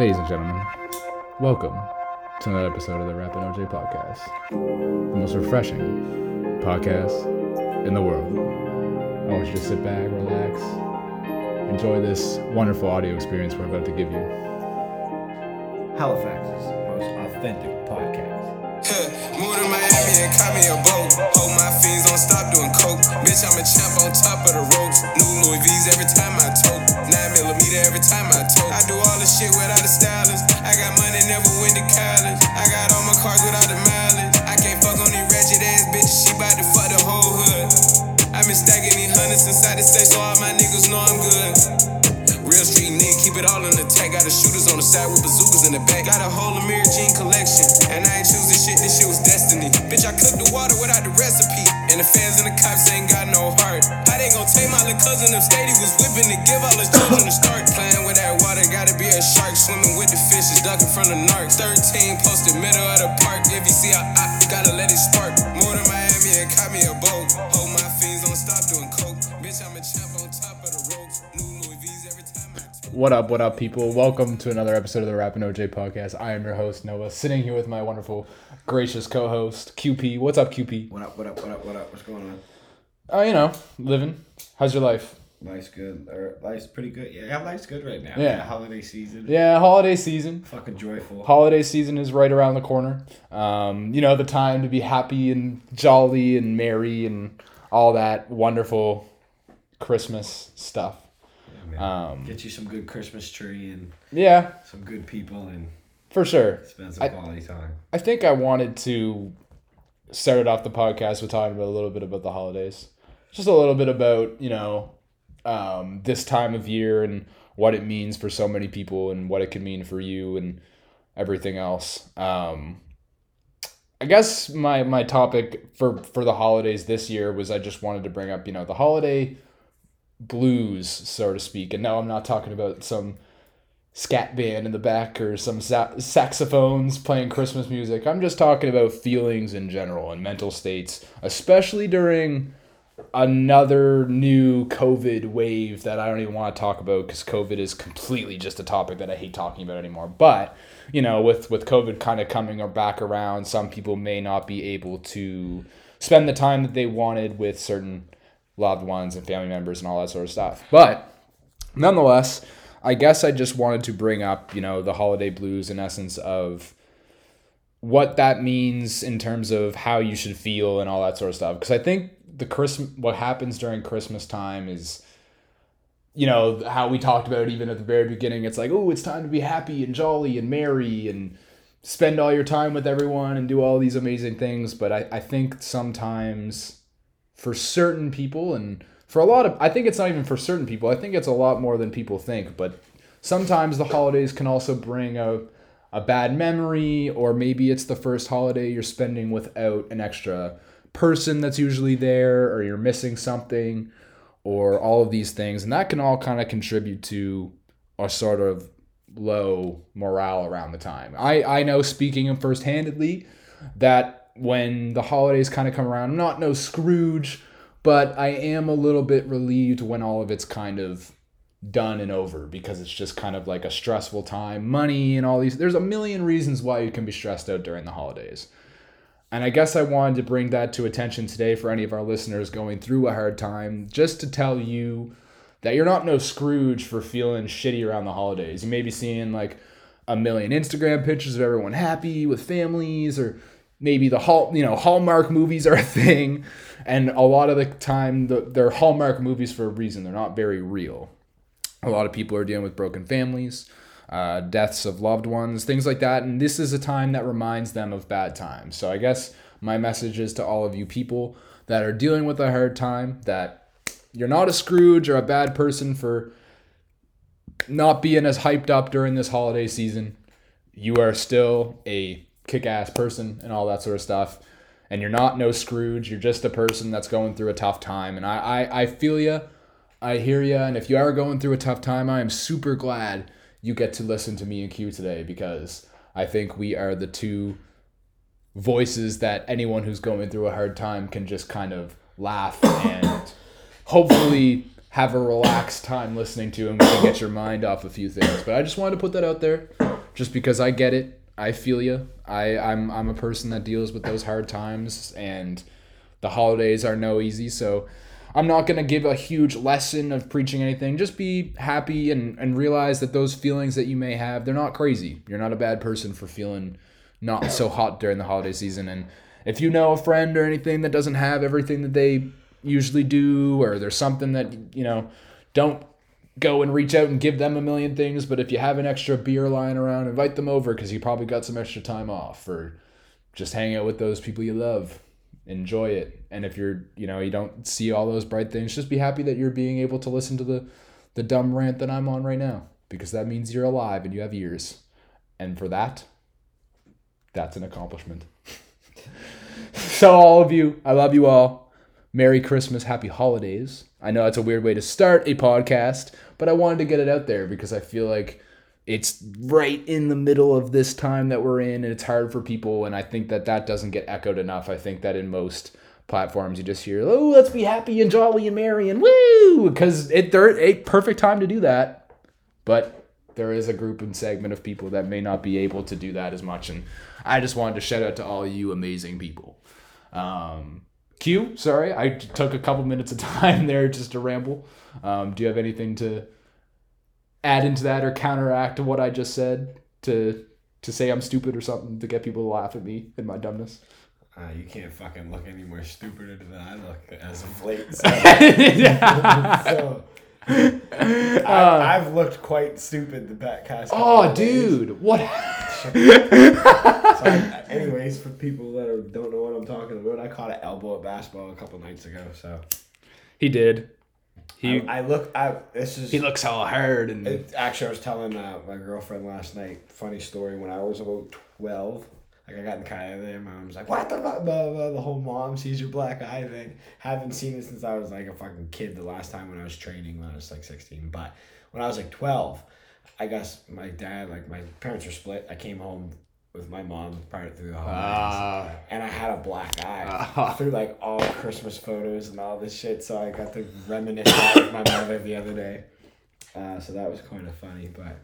Ladies and gentlemen, welcome to another episode of the Rappin' OJ podcast, the most refreshing podcast in the world. I want you to sit back, relax, enjoy this wonderful audio experience we're about to give you. Halifax's most authentic podcast. Moved to Miami and caught me a boat. Hold my fiends, don't stop doing coke. Bitch, I'm a champ on top of the ropes. New Louis V's every time I tote. Nine millimeter every time I tote. I do all the shit without side with bazookas in the back. Got a whole Amiri jean collection. And I ain't choosing shit, this shit was destiny. Bitch, I cooked the water without the recipe. And the fans and the cops ain't got no heart. How they gon' take my little cousin state? He was whipping to give all his children a start. Playing with that water, gotta be a shark. Swimming with the fishes, ducking from the narcs. 13 posted middle of the park. If you see I, I gotta let it spark. More than Miami and caught me a boat. Hold my What up, what up, people? Welcome to another episode of the Rappin' OJ podcast. I am your host, Noah, sitting here with my wonderful, gracious co host, QP. What's up, QP? What up, what up, what up, what up? What's going on? Uh, you know, living. How's your life? Life's good. Or life's pretty good. Yeah, life's good right now. Yeah. Holiday season. Yeah, holiday season. Fucking joyful. holiday season is right around the corner. Um, you know, the time to be happy and jolly and merry and all that wonderful Christmas stuff. Man. Um, Get you some good Christmas tree and yeah, some good people and for sure. spend some I- quality time. I think I wanted to start off the podcast with talking about a little bit about the holidays. Just a little bit about, you know, um, this time of year and what it means for so many people and what it can mean for you and everything else. Um, I guess my, my topic for, for the holidays this year was I just wanted to bring up, you know, the holiday blues, so to speak. And no, I'm not talking about some scat band in the back or some sa- saxophones playing Christmas music. I'm just talking about feelings in general and mental states, especially during another new COVID wave that I don't even want to talk about because COVID is completely just a topic that I hate talking about anymore. But you know, with with COVID kind of coming or back around, some people may not be able to spend the time that they wanted with certain loved ones and family members and all that sort of stuff. But nonetheless, I guess I just wanted to bring up, you know, the holiday blues in essence of what that means in terms of how you should feel and all that sort of stuff. Because I think the Christmas, what happens during Christmas time is, you know, how we talked about even at the very beginning. It's like, oh, it's time to be happy and jolly and merry and spend all your time with everyone and do all these amazing things. But I, I think sometimes for certain people and for a lot of I think it's not even for certain people. I think it's a lot more than people think, but sometimes the holidays can also bring a a bad memory or maybe it's the first holiday you're spending without an extra person that's usually there or you're missing something or all of these things and that can all kind of contribute to a sort of low morale around the time. I I know speaking first-handedly that when the holidays kind of come around, I'm not no Scrooge, but I am a little bit relieved when all of it's kind of done and over because it's just kind of like a stressful time, money and all these. There's a million reasons why you can be stressed out during the holidays. And I guess I wanted to bring that to attention today for any of our listeners going through a hard time, just to tell you that you're not no Scrooge for feeling shitty around the holidays. You may be seeing like a million Instagram pictures of everyone happy with families or maybe the hall you know hallmark movies are a thing. And a lot of the time the, they're hallmark movies for a reason. They're not very real. A lot of people are dealing with broken families uh, deaths of loved ones things like that. And this is a time that reminds them of bad times. So i guess my message is to all of you people that are dealing with a hard time that you're not a scrooge or a bad person for not being as hyped up during this holiday season. You are still a kick-ass person and all that sort of stuff. And you're not no scrooge. You're just a person that's going through a tough time. And i i, I feel you i hear you and if you are going through a tough time i am super glad you get to listen to me and q today because i think we are the two voices that anyone who's going through a hard time can just kind of laugh and hopefully have a relaxed time listening to and can get your mind off a few things. But I just wanted to put that out there, just because I get it. I feel you. I I'm I'm a person that deals with those hard times, and the holidays are no easy. So I'm not gonna give a huge lesson of preaching anything. Just be happy and and realize that those feelings that you may have, they're not crazy. You're not a bad person for feeling not so hot during the holiday season. And if you know a friend or anything that doesn't have everything that they usually do, or there's something that you know, don't go and reach out and give them a million things. But if you have an extra beer lying around, invite them over because you probably got some extra time off, or just hang out with those people you love. Enjoy it. And if you're, you know, you don't see all those bright things, just be happy that you're being able to listen to the the dumb rant that I'm on right now because that means you're alive and you have ears. And for that, that's an accomplishment. so all of you, I love you all. Merry Christmas, happy holidays. I know it's a weird way to start a podcast, but I wanted to get it out there because I feel like it's right in the middle of this time that we're in and it's hard for people and I think that that doesn't get echoed enough. I think that in most platforms you just hear, "Oh, let's be happy and jolly and merry and woo!" because it they're a perfect time to do that. But there is a group and segment of people that may not be able to do that as much and I just wanted to shout out to all you amazing people. Um, Q, sorry, I took a couple minutes of time there just to ramble. Um, do you have anything to add into that or counteract what I just said to to say I'm stupid or something to get people to laugh at me and my dumbness? Uh, you can't fucking look any more stupider than I look as of late. So, so I, I've looked quite stupid the past oh, days. dude, what? So I- anyways, for people that are, don't know what I'm talking about, I caught an elbow at basketball a couple nights ago. So he did. He I, I look. I this is he looks all hard and It, actually, I was telling uh, my girlfriend last night. Funny story. When I was about twelve, like I got in the car there, my mom was like, "What the fuck?" Blah, blah, the whole mom sees your black eye thing. Haven't seen it since I was like a fucking kid. The last time when I was training, when I was like sixteen. But when I was like twelve, I guess my dad, like my parents were split. I came home with my mom part through the holidays. Ah. and I had a black eye Ah. through like all Christmas photos and all this shit. So I got to reminisce with my mother the other day. Uh, so that was kind of funny, but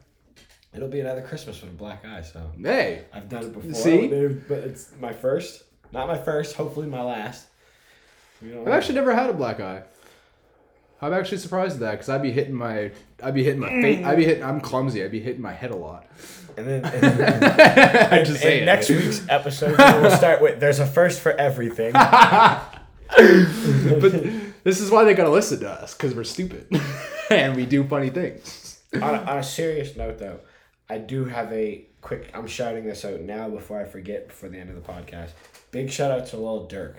it'll be another Christmas with a black eye. So hey, I've done it before, See? but it's my first, not my first. Hopefully my last. We don't I've actually never had a black eye. I'm actually surprised at that because I'd be hitting my, I'd be hitting my face. I'd be hitting. I'm clumsy. I'd be hitting my head a lot. And then, and then I'm just in saying. next week's episode, we'll start with "There's a first for everything." but this is why they gotta listen to us because we're stupid and we do funny things. on, a, on a serious note, though, I do have a quick. I'm shouting this out now before I forget before the end of the podcast. Big shout out to Lil Durk,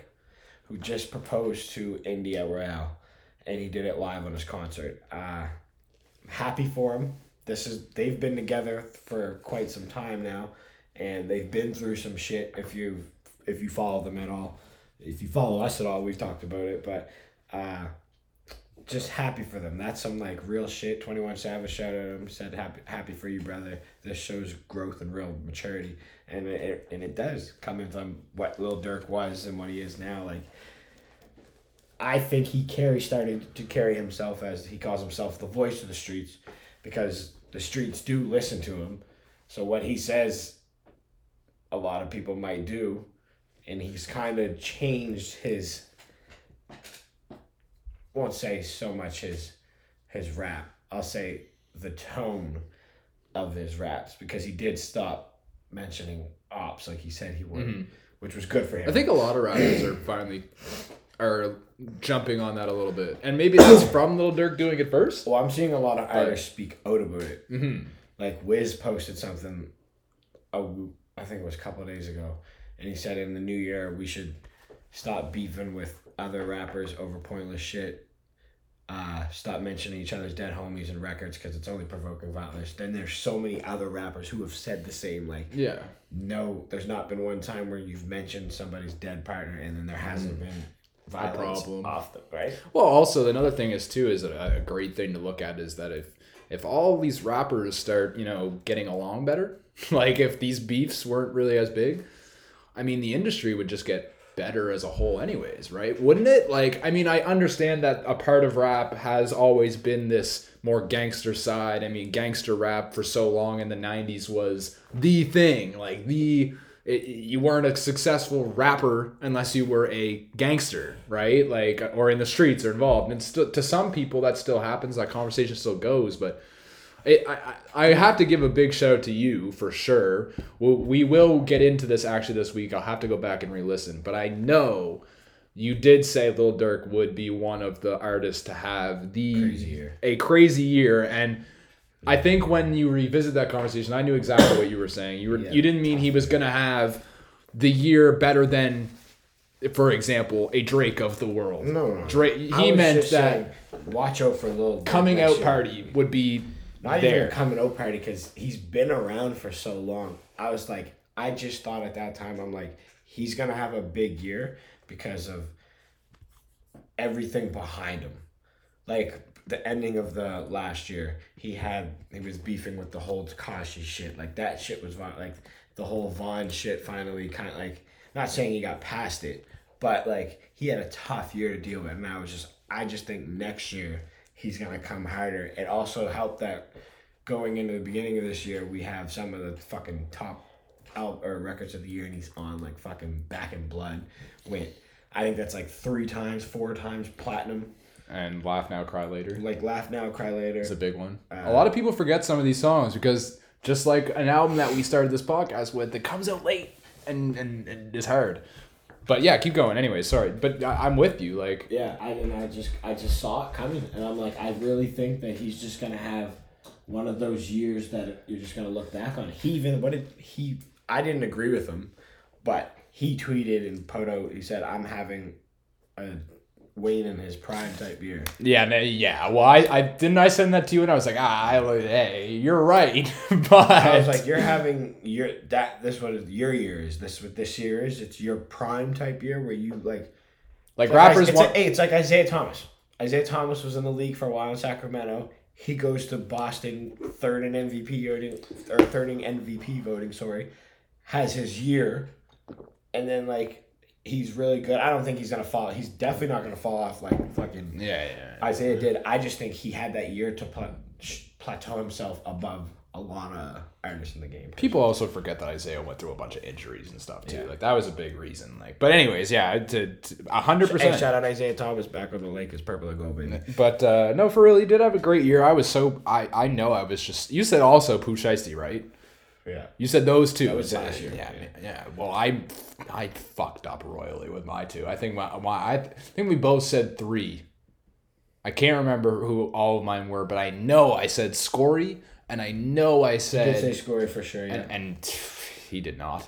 who just proposed to India Royale, and he did it live on his concert. Uh, happy for him. This is they've been together for quite some time now, and they've been through some shit. If you if you follow them at all, if you follow us at all, we've talked about it, but. Uh, just happy for them. That's some like real shit. Twenty One Savage shout out him said happy happy for you, brother. This shows growth and real maturity, and it, and it does coming from what Lil Durk was and what he is now. Like, I think he carry started to carry himself as he calls himself the voice of the streets, because the streets do listen to him. So what he says, a lot of people might do, and he's kind of changed his won't say so much his his rap. I'll say the tone of his raps because he did stop mentioning ops like he said he would, mm-hmm. which was good for him. I think a lot of rappers are finally are jumping on that a little bit, and maybe that's from Lil Durk doing it first. Well, I'm seeing a lot of artists speak out about it. Mm-hmm. Like Wiz posted something, a I think it was a couple of days ago, and he said in the new year we should stop beefing with other rappers over pointless shit. Uh, stop mentioning each other's dead homies and records because it's only provoking violence. Then there's so many other rappers who have said the same. Like, Yeah, no, there's not been one time where you've mentioned somebody's dead partner and then there hasn't been violence problem. off the right. Well, also another thing is too is a, a great thing to look at is that if if all these rappers start you know getting along better, like if these beefs weren't really as big, I mean the industry would just get better as a whole anyways right wouldn't it like i mean i understand that a part of rap has always been this more gangster side i mean gangster rap for so long in the 90s was the thing like the it, you weren't a successful rapper unless you were a gangster right like or in the streets or involved and still to some people that still happens that conversation still goes but it, I, I have to give a big shout out to you for sure. We'll, we will get into this actually this week. I'll have to go back and re-listen, but I know you did say Lil Durk would be one of the artists to have the Crazy a crazy year, and I think when you revisit that conversation, I knew exactly what you were saying. You were Yeah. you didn't mean he was gonna have the year better than, for example, a Drake of the world. No, no. Drake. He meant that saying, watch out for a little coming out year. party would be Not there. even coming out party because he's been around for so long. I was like, I just thought at that time, I'm like, he's gonna have a big year because of everything behind him. Like the ending of the last year, he had he was beefing with the whole Tekashi shit. Like that shit was like the whole Vaughn shit. Finally, kind of like not saying he got past it, but like he had a tough year to deal with. And I was just, I just think next year he's gonna come harder. It also helped that going into the beginning of this year, we have some of the fucking top out or records of the year, and he's on like fucking Back in Blood. Went, I think that's like three times, four times platinum. And laugh now, cry later. Like Laugh Now, Cry Later. It's a big one. Uh, a lot of people forget some of these songs because just like an album that we started this podcast with, that comes out late and and, and is hard. But yeah, keep going. Anyway, sorry, but I, I'm with you. Like, Yeah, I and I just I just saw it coming, and I'm like, I really think that he's just gonna have one of those years that you're just gonna look back on. He even what did he? I didn't agree with him, but he tweeted and put out. He said, "I'm having a Wayne in his prime type year." yeah, no, yeah. Well, I, I didn't I send that to you, and I was like, ah, I, hey, you're right. but I was like, "You're having your that this what your year is. This what this year is. It's your prime type year where you like." like Like, rappers it's, want. hey, it's like Isaiah Thomas. Isaiah Thomas was in the league for a while in Sacramento. He goes to Boston, third in MVP voting, or third in MVP voting. Sorry, has his year, and then like he's really good. I don't think he's gonna fall. He's definitely not gonna fall off like fucking yeah, yeah. Isaiah did. I just think he had that year to pla- plateau himself above a lot of artists in the game. People also forget that Isaiah went through a bunch of injuries and stuff too. Yeah. Like that was a big reason. Like, but anyways, yeah, to hundred Hey, percent. shout out Isaiah Thomas back on the Lakers, purple and gold, baby. But uh, no, for real, he did have a great year. I was so I I know I was just. You said also Pooh Shiesty, right? Yeah. You said those two. That was last year, Yeah, yeah. yeah. Well, I I fucked up royally with my two. I think my, my I think we both said three. I can't remember who all of mine were, but I know I said Scorey, and I know I Did said say Scorey for sure. Yeah. and, and he did not.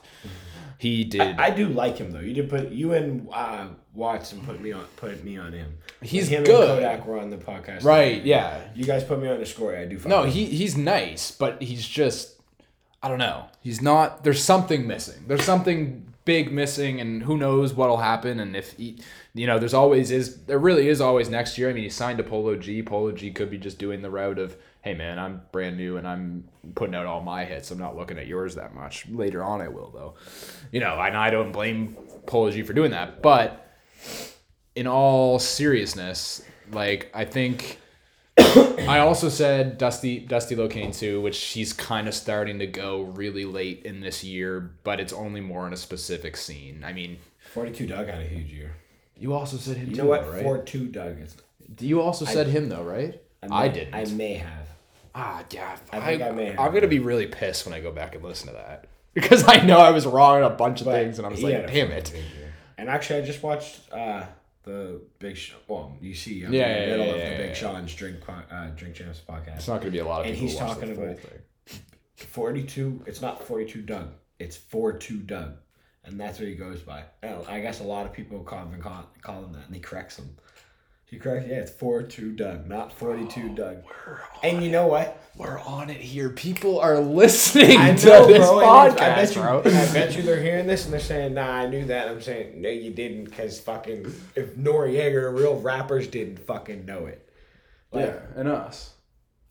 He did. I do like him though. You did put you and uh, Watson put me on put me on him. He's him good. And Kodak were on the podcast. right? Yeah. You guys put me on the score. I do. fuck No, with he he's nice, but he's just I don't know. He's not. There's something missing. There's something big missing, and who knows what'll happen. And if he, you know, there's always is there really is always next year. I mean, he signed to Polo G. Polo G could be just doing the route of, hey man, I'm brand new and I'm putting out all my hits. I'm not looking at yours that much. Later on, I will though. You know, and I don't blame Polo G for doing that, but in all seriousness, like I think. I also said Dusty Dusty Locane too, which he's kind of starting to go really late in this year, but it's only more in a specific scene. I mean, Forty two Dugg had a huge year. you also said him You too, know what? though, right? Four two Dugg is. you also said him though, right? I, may- didn't. I may have. ah, yeah. I think I may have. am gonna be really pissed when I go back and listen to that because I know I was wrong on a bunch of But things, and I was like, damn it. And actually, I just watched uh, the Big Sean. Well, you see, I'm Yeah, in the yeah, middle yeah, of the Big. Sean's drink po- uh, drink champs podcast. It's not gonna be a lot of And people. he's watch talking about- 42 it's not 42 Dugg it's 42 Dugg and that's what he goes by And i guess a lot of people call him call, call him that and he corrects him he corrects yeah it's 42 Dugg not 42 Dugg and you know what We're on it here. People are listening I to know, this bro, podcast, I bet you, bro. I bet you they're hearing this and they're saying, "Nah, I knew that." I'm saying, "No, you didn't," because fucking if Noreaga, real rappers, didn't fucking know it. Like, yeah, and us,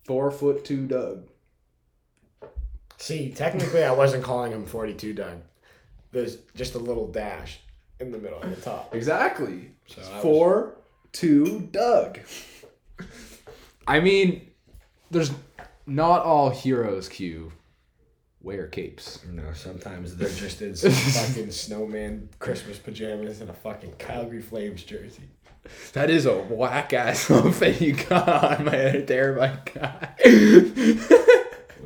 four foot two Dugg. See, technically, I wasn't calling him 42 Dugg. There's just a little dash. in the middle at the top. Exactly. So Four, two, Dugg. I mean, there's not all heroes. Q wear capes. No, sometimes they're just in some fucking snowman Christmas pajamas and a fucking Calgary Flames jersey. That is a whack ass outfit you got on my there, my guy.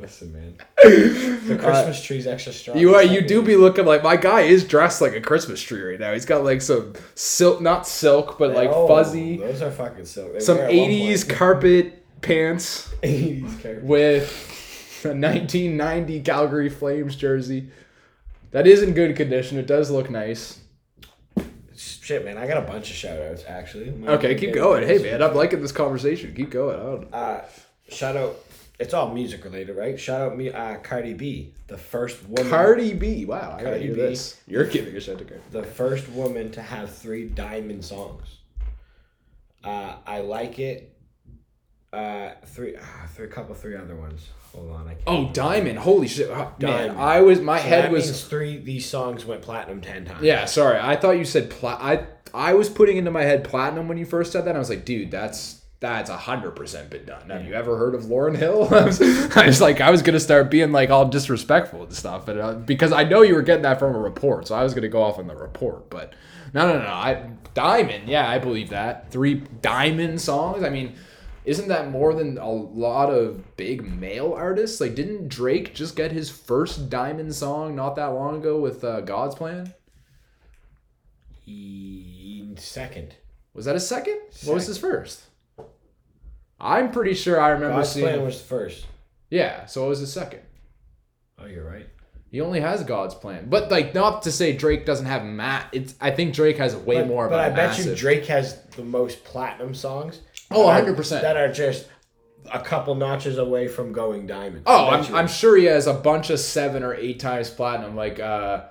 Listen, man. The Christmas tree's extra strong. You are you do be looking like my guy is dressed like a Christmas tree right now. He's got like some silk, not silk, but like Oh, fuzzy, Those are fucking silk. They some wear at one '80s point. carpet pants 80s carpet. with a 1990 Calgary Flames jersey. That is in good condition. It does look nice. Shit, man. I got a bunch of shout outs, actually. My Okay, keep going. Hey man, I'm liking this conversation. Keep going. I don't- Uh, shout out. It's all music related, right? Shout out me, uh, Cardi B, the first woman. Cardi B. Wow, I gotta Cardi hear B. this. You're giving a shout to Cardi. the first woman to have three diamond songs. Uh, I like it. Uh, three, uh, three, couple, three other ones. Hold on, I can't. Oh, Diamond! Holy shit, man! Diamond. I was my So head that was means three. These songs went platinum ten times. Yeah, sorry. I thought you said plat. I I was putting into my head platinum when you first said that. I was like, dude, that's that's a hundred percent been done. Have you ever heard of Lauryn Hill? I was, I was like, I was gonna start being like all disrespectful and stuff, but uh, because I know you were getting that from a report, so I was gonna go off on the report. But no, no, no. I Diamond. Yeah, I believe that three Diamond songs. I mean. Isn't that more than a lot of big male artists? Like, didn't Drake just get his first Diamond song not that long ago with uh, God's Plan? E- second. Was that his second? What was his first? I'm pretty sure I remember God's seeing. plan was the first. yeah, so it was the second. Oh, you're right. He only has God's plan, but like not to say Drake doesn't have Matt. It's I think Drake has way But, more. but I bet you Drake has the most platinum songs. Oh, that 100%. That are just a couple notches away from going diamond. Oh, I'm, I'm sure he has a bunch of seven or eight times platinum. Like uh,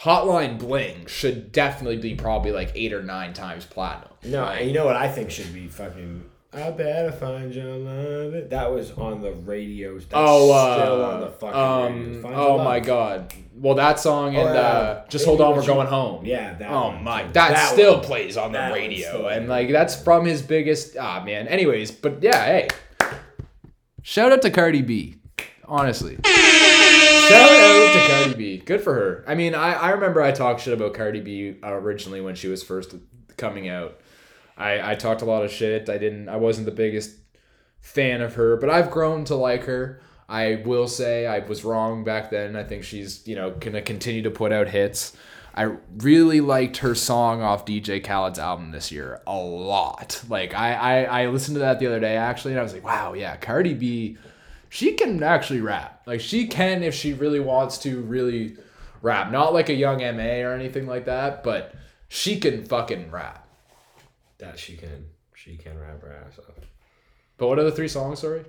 Hotline Bling should definitely be probably like eight or nine times platinum. No, and you know what I think should be fucking. I better find your love. That was on the radios. That's Oh, uh, still on the fucking um, Your oh my God! Well, that song and Oh, yeah. uh, just hold on, we're you- going home. Yeah, that Oh one, my, that, That still one. plays on the That radio, and like that's from his biggest. Ah man. Anyways, but yeah, hey, shout out to Cardi B. Honestly, shout out to Cardi B. Good for her. I mean, I I remember I talked shit about Cardi B originally when she was first coming out. I I talked a lot of shit. I didn't. I wasn't the biggest fan of her, but I've grown to like her. I will say I was wrong back then. I think she's, you know, to continue to put out hits. I really liked her song off DJ Khaled's album this year a lot. Like I, I I listened to that the other day actually and I was like, "Wow, yeah, Cardi B she can actually rap. Like she can if she really wants to really rap. Not like a young MA or anything like that, but she can fucking rap." That she can. She can rap her ass off. But what are the three songs, sorry?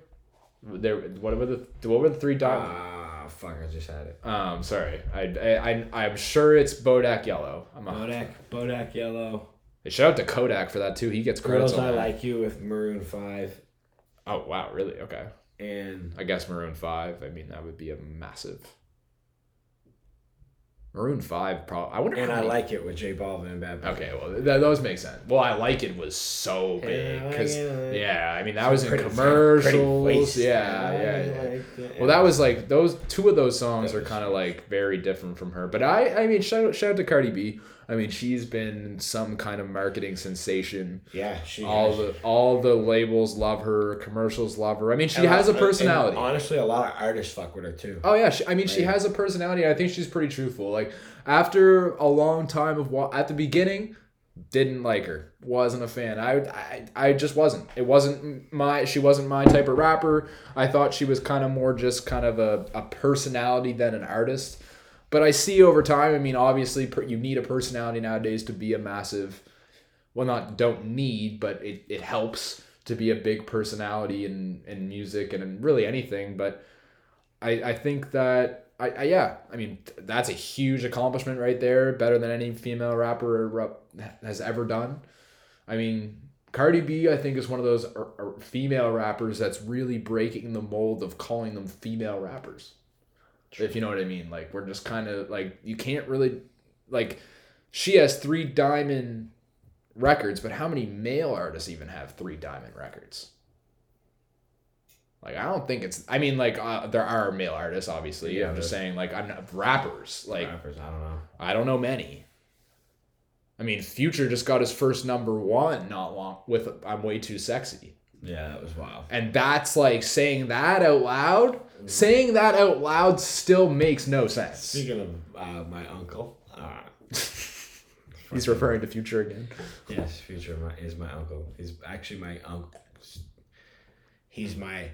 There what were the what were the three diamonds? Ah, fuck! I just had it. Um, sorry. I, I, I, I'm sure it's Bodak Yellow. I'm a, Bodak, Bodak Yellow. shout out to Kodak for that too. He gets credits Girls on I that. Like You with Maroon Five. Oh wow, really? Okay. and I guess Maroon Five. I mean, that would be a massive. Maroon Five, probably. I wonder. and I many- Like It with J Balvin and Bad Bunny. Okay, well, th- those make sense. Well, I like it was so big because yeah, I mean that was in commercials. Yeah, yeah, yeah. like. Well, that was like those two of those songs are kind of like very different from her. But I, I mean, shout out, shout out to Cardi B. I mean, she's been some kind of marketing sensation. yeah. She All the all the labels love her, commercials love her. I mean, she and has a personality. honestly, a lot of artists fuck with her too. Oh yeah, she, I mean, she has a personality. I think she's pretty truthful. Like after a long time of at the beginning, didn't like her, wasn't a fan. I, I I just wasn't. It wasn't my. She wasn't my type of rapper. I thought she was kind of more just kind of a, a personality than an artist. But I see over time. I mean, obviously, per, you need a personality nowadays to be a massive. Well, not don't need, but it, it helps to be a big personality in, in music and in really anything. But I, I think that I, I yeah I mean that's a huge accomplishment right there better than any female rapper rep- has ever done I mean Cardi B I think is one of those er, er, female rappers that's really breaking the mold of calling them female rappers if you know what I mean like we're just kind of like you can't really like she has three diamond records, but how many male artists even have three diamond records? Like I don't think it's. I mean, like uh, there are male artists, obviously. Yeah, I'm just saying, like I'm not, rappers. Like rappers. I don't know. I don't know many. I mean, Future just got his first number one not long with "I'm Way Too Sexy," Yeah, that was wild. and that's like saying that out loud. Saying that out loud still makes no sense. Speaking of uh, my uncle, uh, He's referring to Future again. yes, future my, is my uncle. He's actually my uncle. He's my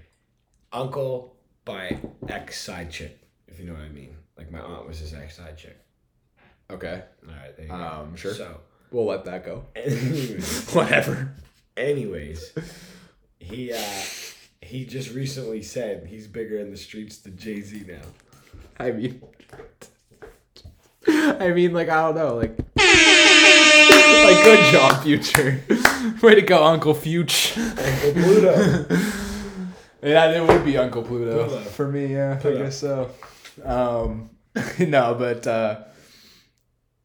uncle by ex side chick, if you know what I mean. Like my aunt was his ex side chick. Okay, All right, there you go. um, sure. So, We'll let that go. anyways, Whatever. anyways, he uh, he just recently said he's bigger in the streets than Jay Z now. I mean, I mean, like I don't know, like, like good job, Future. Way to go, Uncle Future. Uncle Pluto. Yeah, it would be Uncle Pluto, Pluto. for me. Yeah, Pluto. I guess so. Um, no, but uh, I don't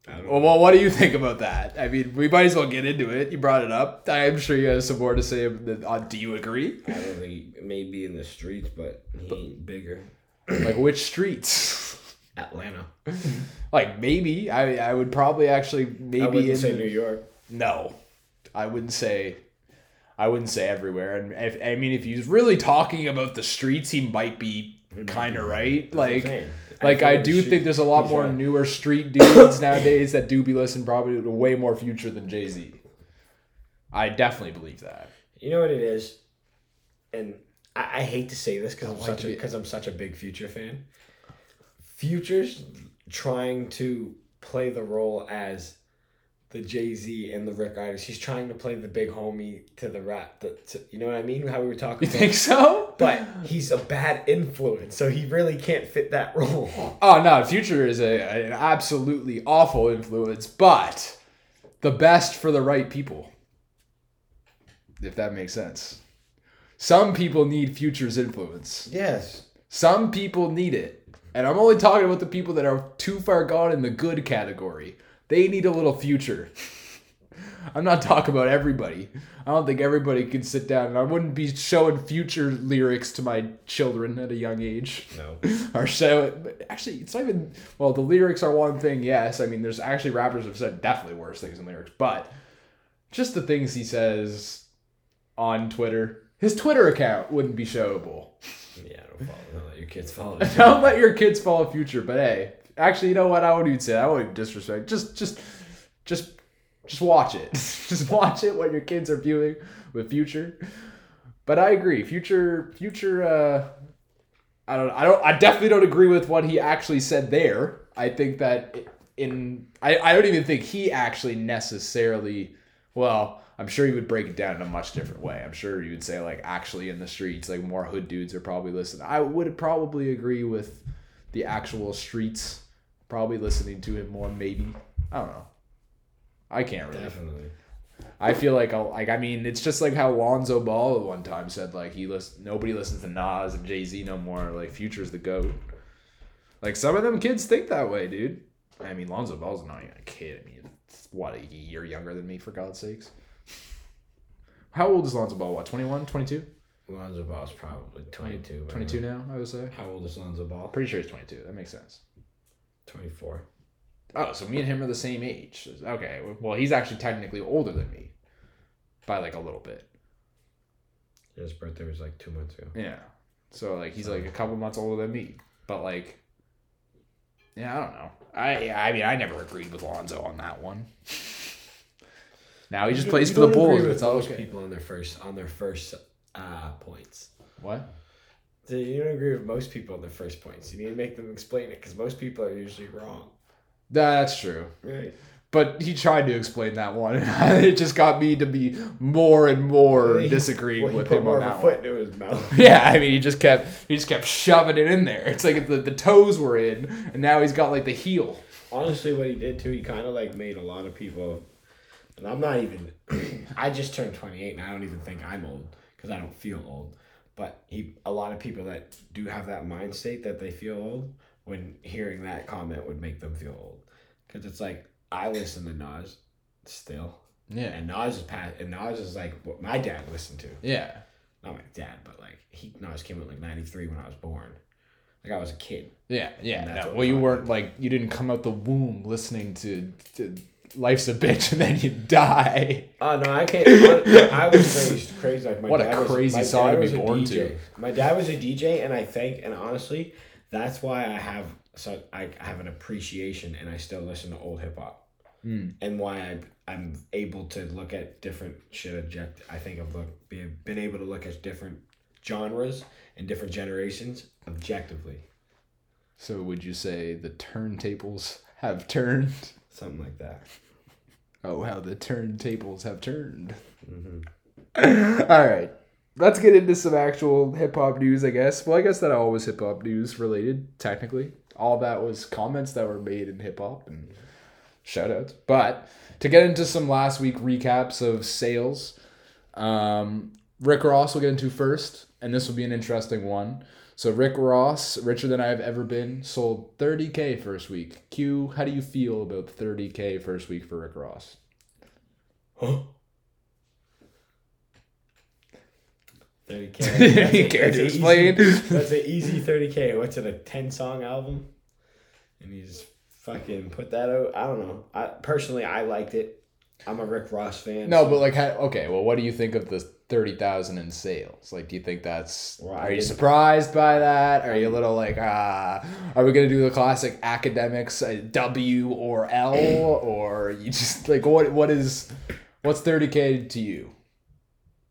well, well, what do you think about that? I mean, we might as well get into it. You brought it up. I'm sure you have some more to say. That, uh, do you agree? I don't think he may be in the streets, but he ain't bigger. Like which streets? Atlanta. Like maybe I I would probably actually maybe in say New York. No, I wouldn't say. I wouldn't say everywhere. And if I mean, if he's really talking about the streets, he might be kind of right. That's what I'm Like. Like feel I do street- think there's a lot more right. newer street dudes nowadays that do be listening probably to way more future than Jay Z. I definitely believe that. You know what it is, and I, I hate to say this because I'm like such to a be- because I'm such a big Future fan. Future's trying to play the role as the Jay Z and the Rick Ives. He's trying to play the big homie to the rap. The, to, you know what I mean? How we were talking. You about- think so? But he's a bad influence, so he really can't fit that role. Oh no, Future is a an absolutely awful influence, but the best for the right people. If that makes sense. Some people need Future's influence. Yes. Some people need it. And I'm only talking about the people that are too far gone in the good category. They need a little future. I'm not talking about everybody. I don't think everybody can sit down and I wouldn't be showing future lyrics to my children at a young age No. or so actually it's not even well the lyrics are one thing yes i mean there's actually rappers have said definitely worse things in lyrics but just the things he says on twitter his twitter account wouldn't be showable Yeah, don't follow. Don't let your kids follow. don't let your kids follow future but hey actually you know what i wouldn't even say that. i wouldn't disrespect just just just just watch it just watch it when your kids are viewing with future but i agree future future uh I don't. I don't. I definitely don't agree with what he actually said there. I think that in. I. I don't even think he actually necessarily. Well, I'm sure he would break it down in a much different way. I'm sure you would say like actually in the streets, like more hood dudes are probably listening. I would probably agree with the actual streets probably listening to him more. Maybe. I don't know. I can't really. Definitely. I feel like I'll, like I mean it's just like how Lonzo Ball at one time said like he listen nobody listens to Nas and Jay Z no more like Future's the goat. Like some of them kids think that way, dude. I mean Lonzo Ball's not even a kid. I mean what a year younger than me for God's sakes. How old is Lonzo Ball? What 21, 22? Lonzo Ball's probably 22. but I 22 don't now, I would say. How old is Lonzo Ball? Pretty sure he's 22. That makes sense. 24. Oh, so me and him are the same age. Okay, well he's actually technically older than me by like a little bit. His birthday was like two months ago. Yeah. So like he's like a couple months older than me, but like, yeah, I don't know. I I mean I never agreed with Lonzo on that one. now he just plays for the Bulls. It's all most okay. people on their first on their first uh, points. What? So You don't agree with most people on their first points. You need to make them explain it because most people are usually wrong. That's true. Right. But he tried to explain that one, and it just got me to be more and more disagreeing Well, with him on that foot one. into his mouth. Yeah, I mean, he just kept he just kept shoving it in there. It's like the, the toes were in, and now he's got like the heel. Honestly, what he did too, he kind of like made a lot of people. And I'm not even. I just turned 28, and I don't even think I'm old because I don't feel old. But he, a lot of people that do have that mind state that they feel old, when hearing that comment would make them feel old, because it's like I listen to Nas still, Yeah. and Nas is past, and Nas is like what my dad listened to. Yeah. Not my dad, but like he Nas came out like '93 when I was born. Like I was a kid. Yeah. Yeah. No. Well, you weren't like you didn't come out the womb listening to, to "Life's a Bitch" and then you die. Oh no, I can't. I, I was raised crazy. Like my What a dad was- crazy my song to be a born DJ. to. My dad was a DJ, and I think, and honestly, that's why I have so I have an appreciation, and I still listen to old hip hop, Mm. and why I I'm able to look at different shit. Object. I think I've looked been been able to look at different genres and different generations objectively. So would you say the turntables have turned? Something like that. Oh, how the turntables have turned. Mm-hmm. All right. Let's get into some actual hip hop news, I guess. Well, I guess that all was hip hop news related, technically. All that was comments that were made in hip hop and shout outs. But to get into some last week recaps of sales, um, Rick Ross will get into first, and this will be an interesting one. So Rick Ross, richer than I've ever been, sold 30k first week. Q, how do you feel about 30k first week for Rick Ross? Huh? Thirty You k. care to explain? That's an easy thirty k. What's it? A ten song album? And he just fucking put that out. I don't know. I personally I liked it. I'm a Rick Ross fan. No, so- but like, okay, well, what do you think of the thirty thousand in sales? Like, do you think that's? Well, are you surprised by that? Are you a little like, ah? are we gonna do the classic academics uh, W or L, or you just like what? What is? What's thirty k to you?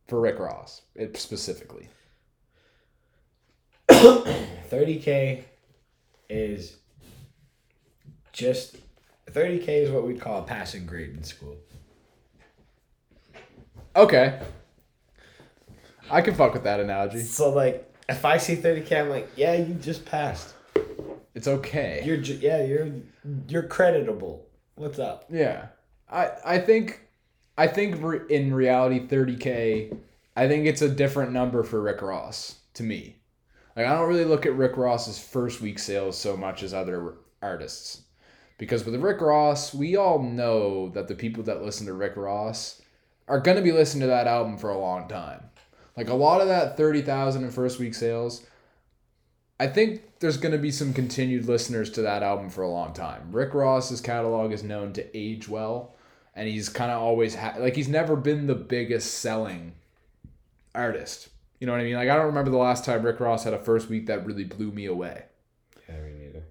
For Rick Ross, it specifically. thirty k is just thirty k is what we'd call a passing grade in school. Okay. I can fuck with that analogy. So like, if I see thirty k, I'm like, yeah, you just passed. It's okay. You're ju- yeah, you're you're creditable. What's up? Yeah, I I think I think re- in reality, thirty k. I think it's a different number for Rick Ross to me. Like I don't really look at Rick Ross's first week sales so much as other artists, because with Rick Ross, we all know that the people that listen to Rick Ross are gonna be listening to that album for a long time. Like a lot of that thirty thousand in first week sales. I think there's going to be some continued listeners to that album for a long time. Rick Ross's catalog is known to age well, and he's kind of always ha- like he's never been the biggest selling artist. You know what I mean? Like I don't remember the last time Rick Ross had a first week that really blew me away. Yeah, me neither.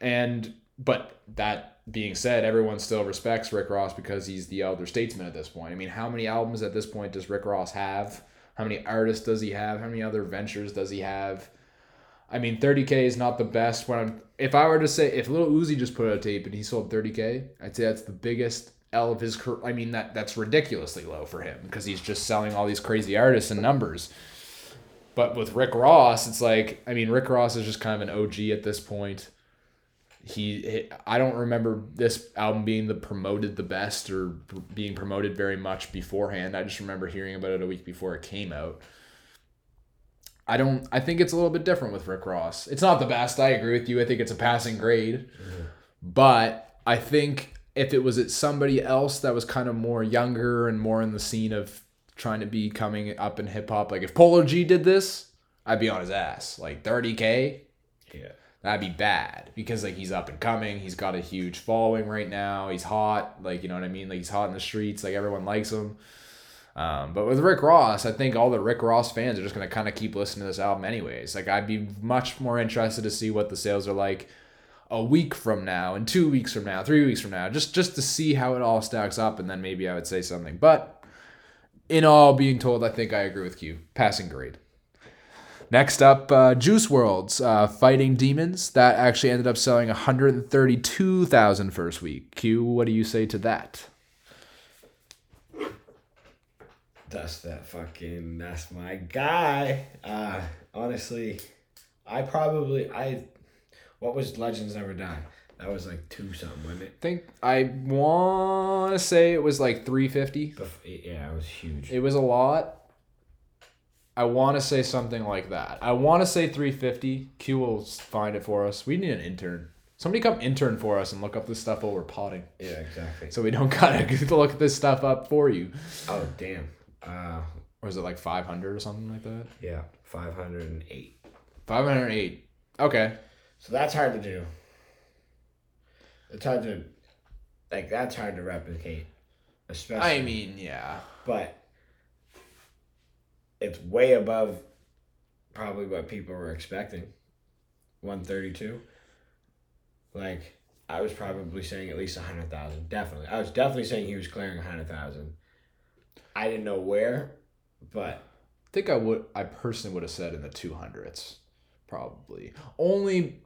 And but that being said, everyone still respects Rick Ross because he's the elder statesman at this point. I mean, how many albums at this point does Rick Ross have? How many artists does he have? How many other ventures does he have? I mean, 30k is not the best. When I'm, if I were to say if Lil Uzi just put out a tape and he sold 30k, I'd say that's the biggest L of his career. I mean, that that's ridiculously low for him because he's just selling all these crazy artists and numbers. But with Rick Ross, it's like I mean, Rick Ross is just kind of an OG at this point. He, I don't remember this album being the promoted the best or being promoted very much beforehand. I just remember hearing about it a week before it came out. I don't. I think it's a little bit different with Rick Ross. It's not the best. I agree with you. I think it's a passing grade, but I think if it was at somebody else that was kind of more younger and more in the scene of trying to be coming up in hip hop, like if Polo G did this, I'd be on his ass. Like thirty k, Yeah. That'd be bad because like he's up and coming. He's got a huge following right now. He's hot. Like you know what I mean. Like he's hot in the streets. Like everyone likes him. Um, but with Rick Ross, I think all the Rick Ross fans are just gonna kind of keep listening to this album anyways. Like I'd be much more interested to see what the sales are like a week from now, and two weeks from now, three weeks from now, just just to see how it all stacks up, and then maybe I would say something. But in all being told, I think I agree with you. Passing grade. Next up, uh, Juice WRLD's uh, Fighting Demons. That actually ended up selling 132,000 first week. Q, what do you say to that? That's that fucking that's my guy. Uh honestly, I probably I what was Legends Never Die? That was like two something, wasn't it? I think I want to say it was like 350. Bef- yeah, it was huge. It was a lot. I want to say something like that. I want to say 350. Q will find it for us. We need an intern. Somebody come intern for us and look up this stuff while we're potting, Yeah, exactly. so we don't gotta look this stuff up for you. Oh damn. Uh, Or is it like five hundred or something like that? yeah, five hundred and eight. Five hundred eight. Okay. So that's hard to do. It's hard to, like, that's hard to replicate, especially. I mean, yeah. but it's way above probably what people were expecting. One thirty two. Like I was probably saying at least a hundred thousand. Definitely, I was definitely saying he was clearing a hundred thousand. I didn't know where, but I think I would. I personally would have said in the two hundreds, probably. Only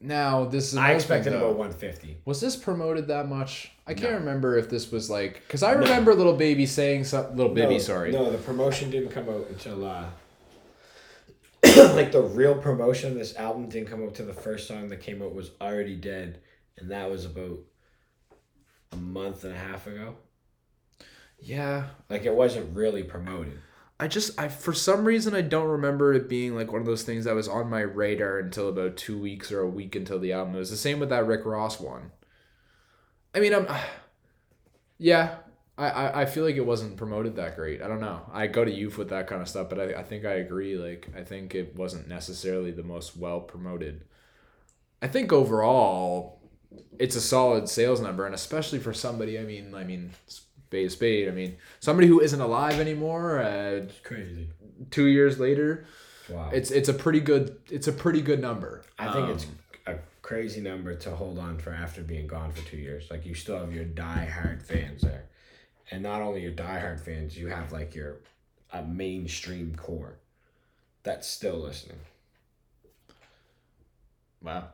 now this is. I expected thing, about one fifty. Was this promoted that much? I can't No. remember if this was like because I remember Lil Baby saying something. Lil Baby, sorry. No, the promotion didn't come out until uh like the real promotion of this album didn't come out till the first song that came out was already dead, and that was about a month and a half ago. Yeah, Like it wasn't really promoted. I just I for some reason I don't remember it being like one of those things that was on my radar until about two weeks or a week until the album. It was the same with that Rick Ross one. I mean, I'm, yeah, I, I I feel like it wasn't promoted that great. I don't know. I go to youth with that kind of stuff, but I, I think I agree. Like I think it wasn't necessarily the most well promoted. I think overall, it's a solid sales number, and especially for somebody. I mean, I mean, spade to spade. I mean, somebody who isn't alive anymore. Uh, Crazy. two years later, Wow. it's it's a pretty good it's a pretty good number. I think Um, it's a crazy number to hold on for after being gone for two years. Like you still have your die-hard fans there, and not only your die-hard fans, you have like your a mainstream core that's still listening. wow.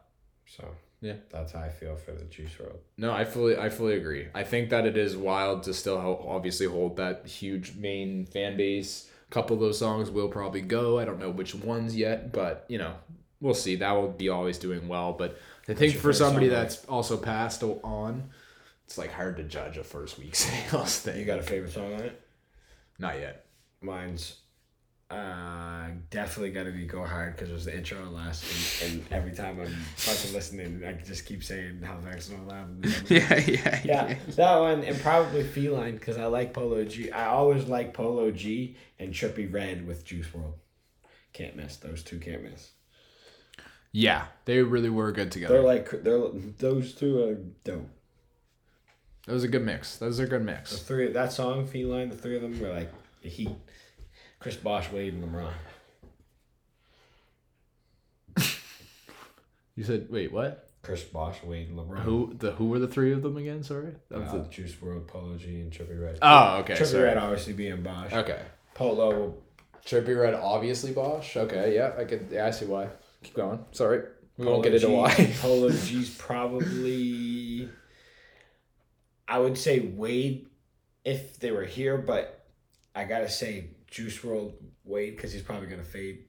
So Yeah. that's how I feel for the Juice WRLD. No, I fully I fully agree. I think that it is wild to still obviously hold that huge main fan base. A couple of those songs will probably go. I don't know which ones yet, but you know, we'll see. That will be always doing well. But I think for somebody song, that's also passed on, it's like hard to judge a first week sales thing. You got a favorite song on it? Not yet. Mine's uh definitely got to be "Go Hard" because it was the intro and last, and, and every time I'm fucking listening, I just keep saying how Vex no loud. Yeah, yeah, Yeah, that one and probably Feline because I like Polo G. I always like Polo G and Trippie Redd with Juice WRLD. Can't miss those two. Can't miss. Yeah, they really were good together. They're like they're those two are dope. that was a good mix. That was a good The mix. three that song Feline, the three of them were like the Heat. Chris Bosh, Wade, and LeBron. You said wait, what? Chris Bosh, Wade, and LeBron. Who the who were the three of them again? Sorry. That was Uh, the- Juice WRLD, Polo G, and Trippie Redd. oh, okay. Trippy sorry. Red obviously being Bosh. Okay. Polo, Trippie Redd, obviously Bosh. Okay, yeah, I could. Yeah, I see why. Keep going. Sorry, we Polo won't get into G- why. Polo G's probably. I would say Wade, if they were here, but I gotta say Juice WRLD Wade because he's probably gonna fade,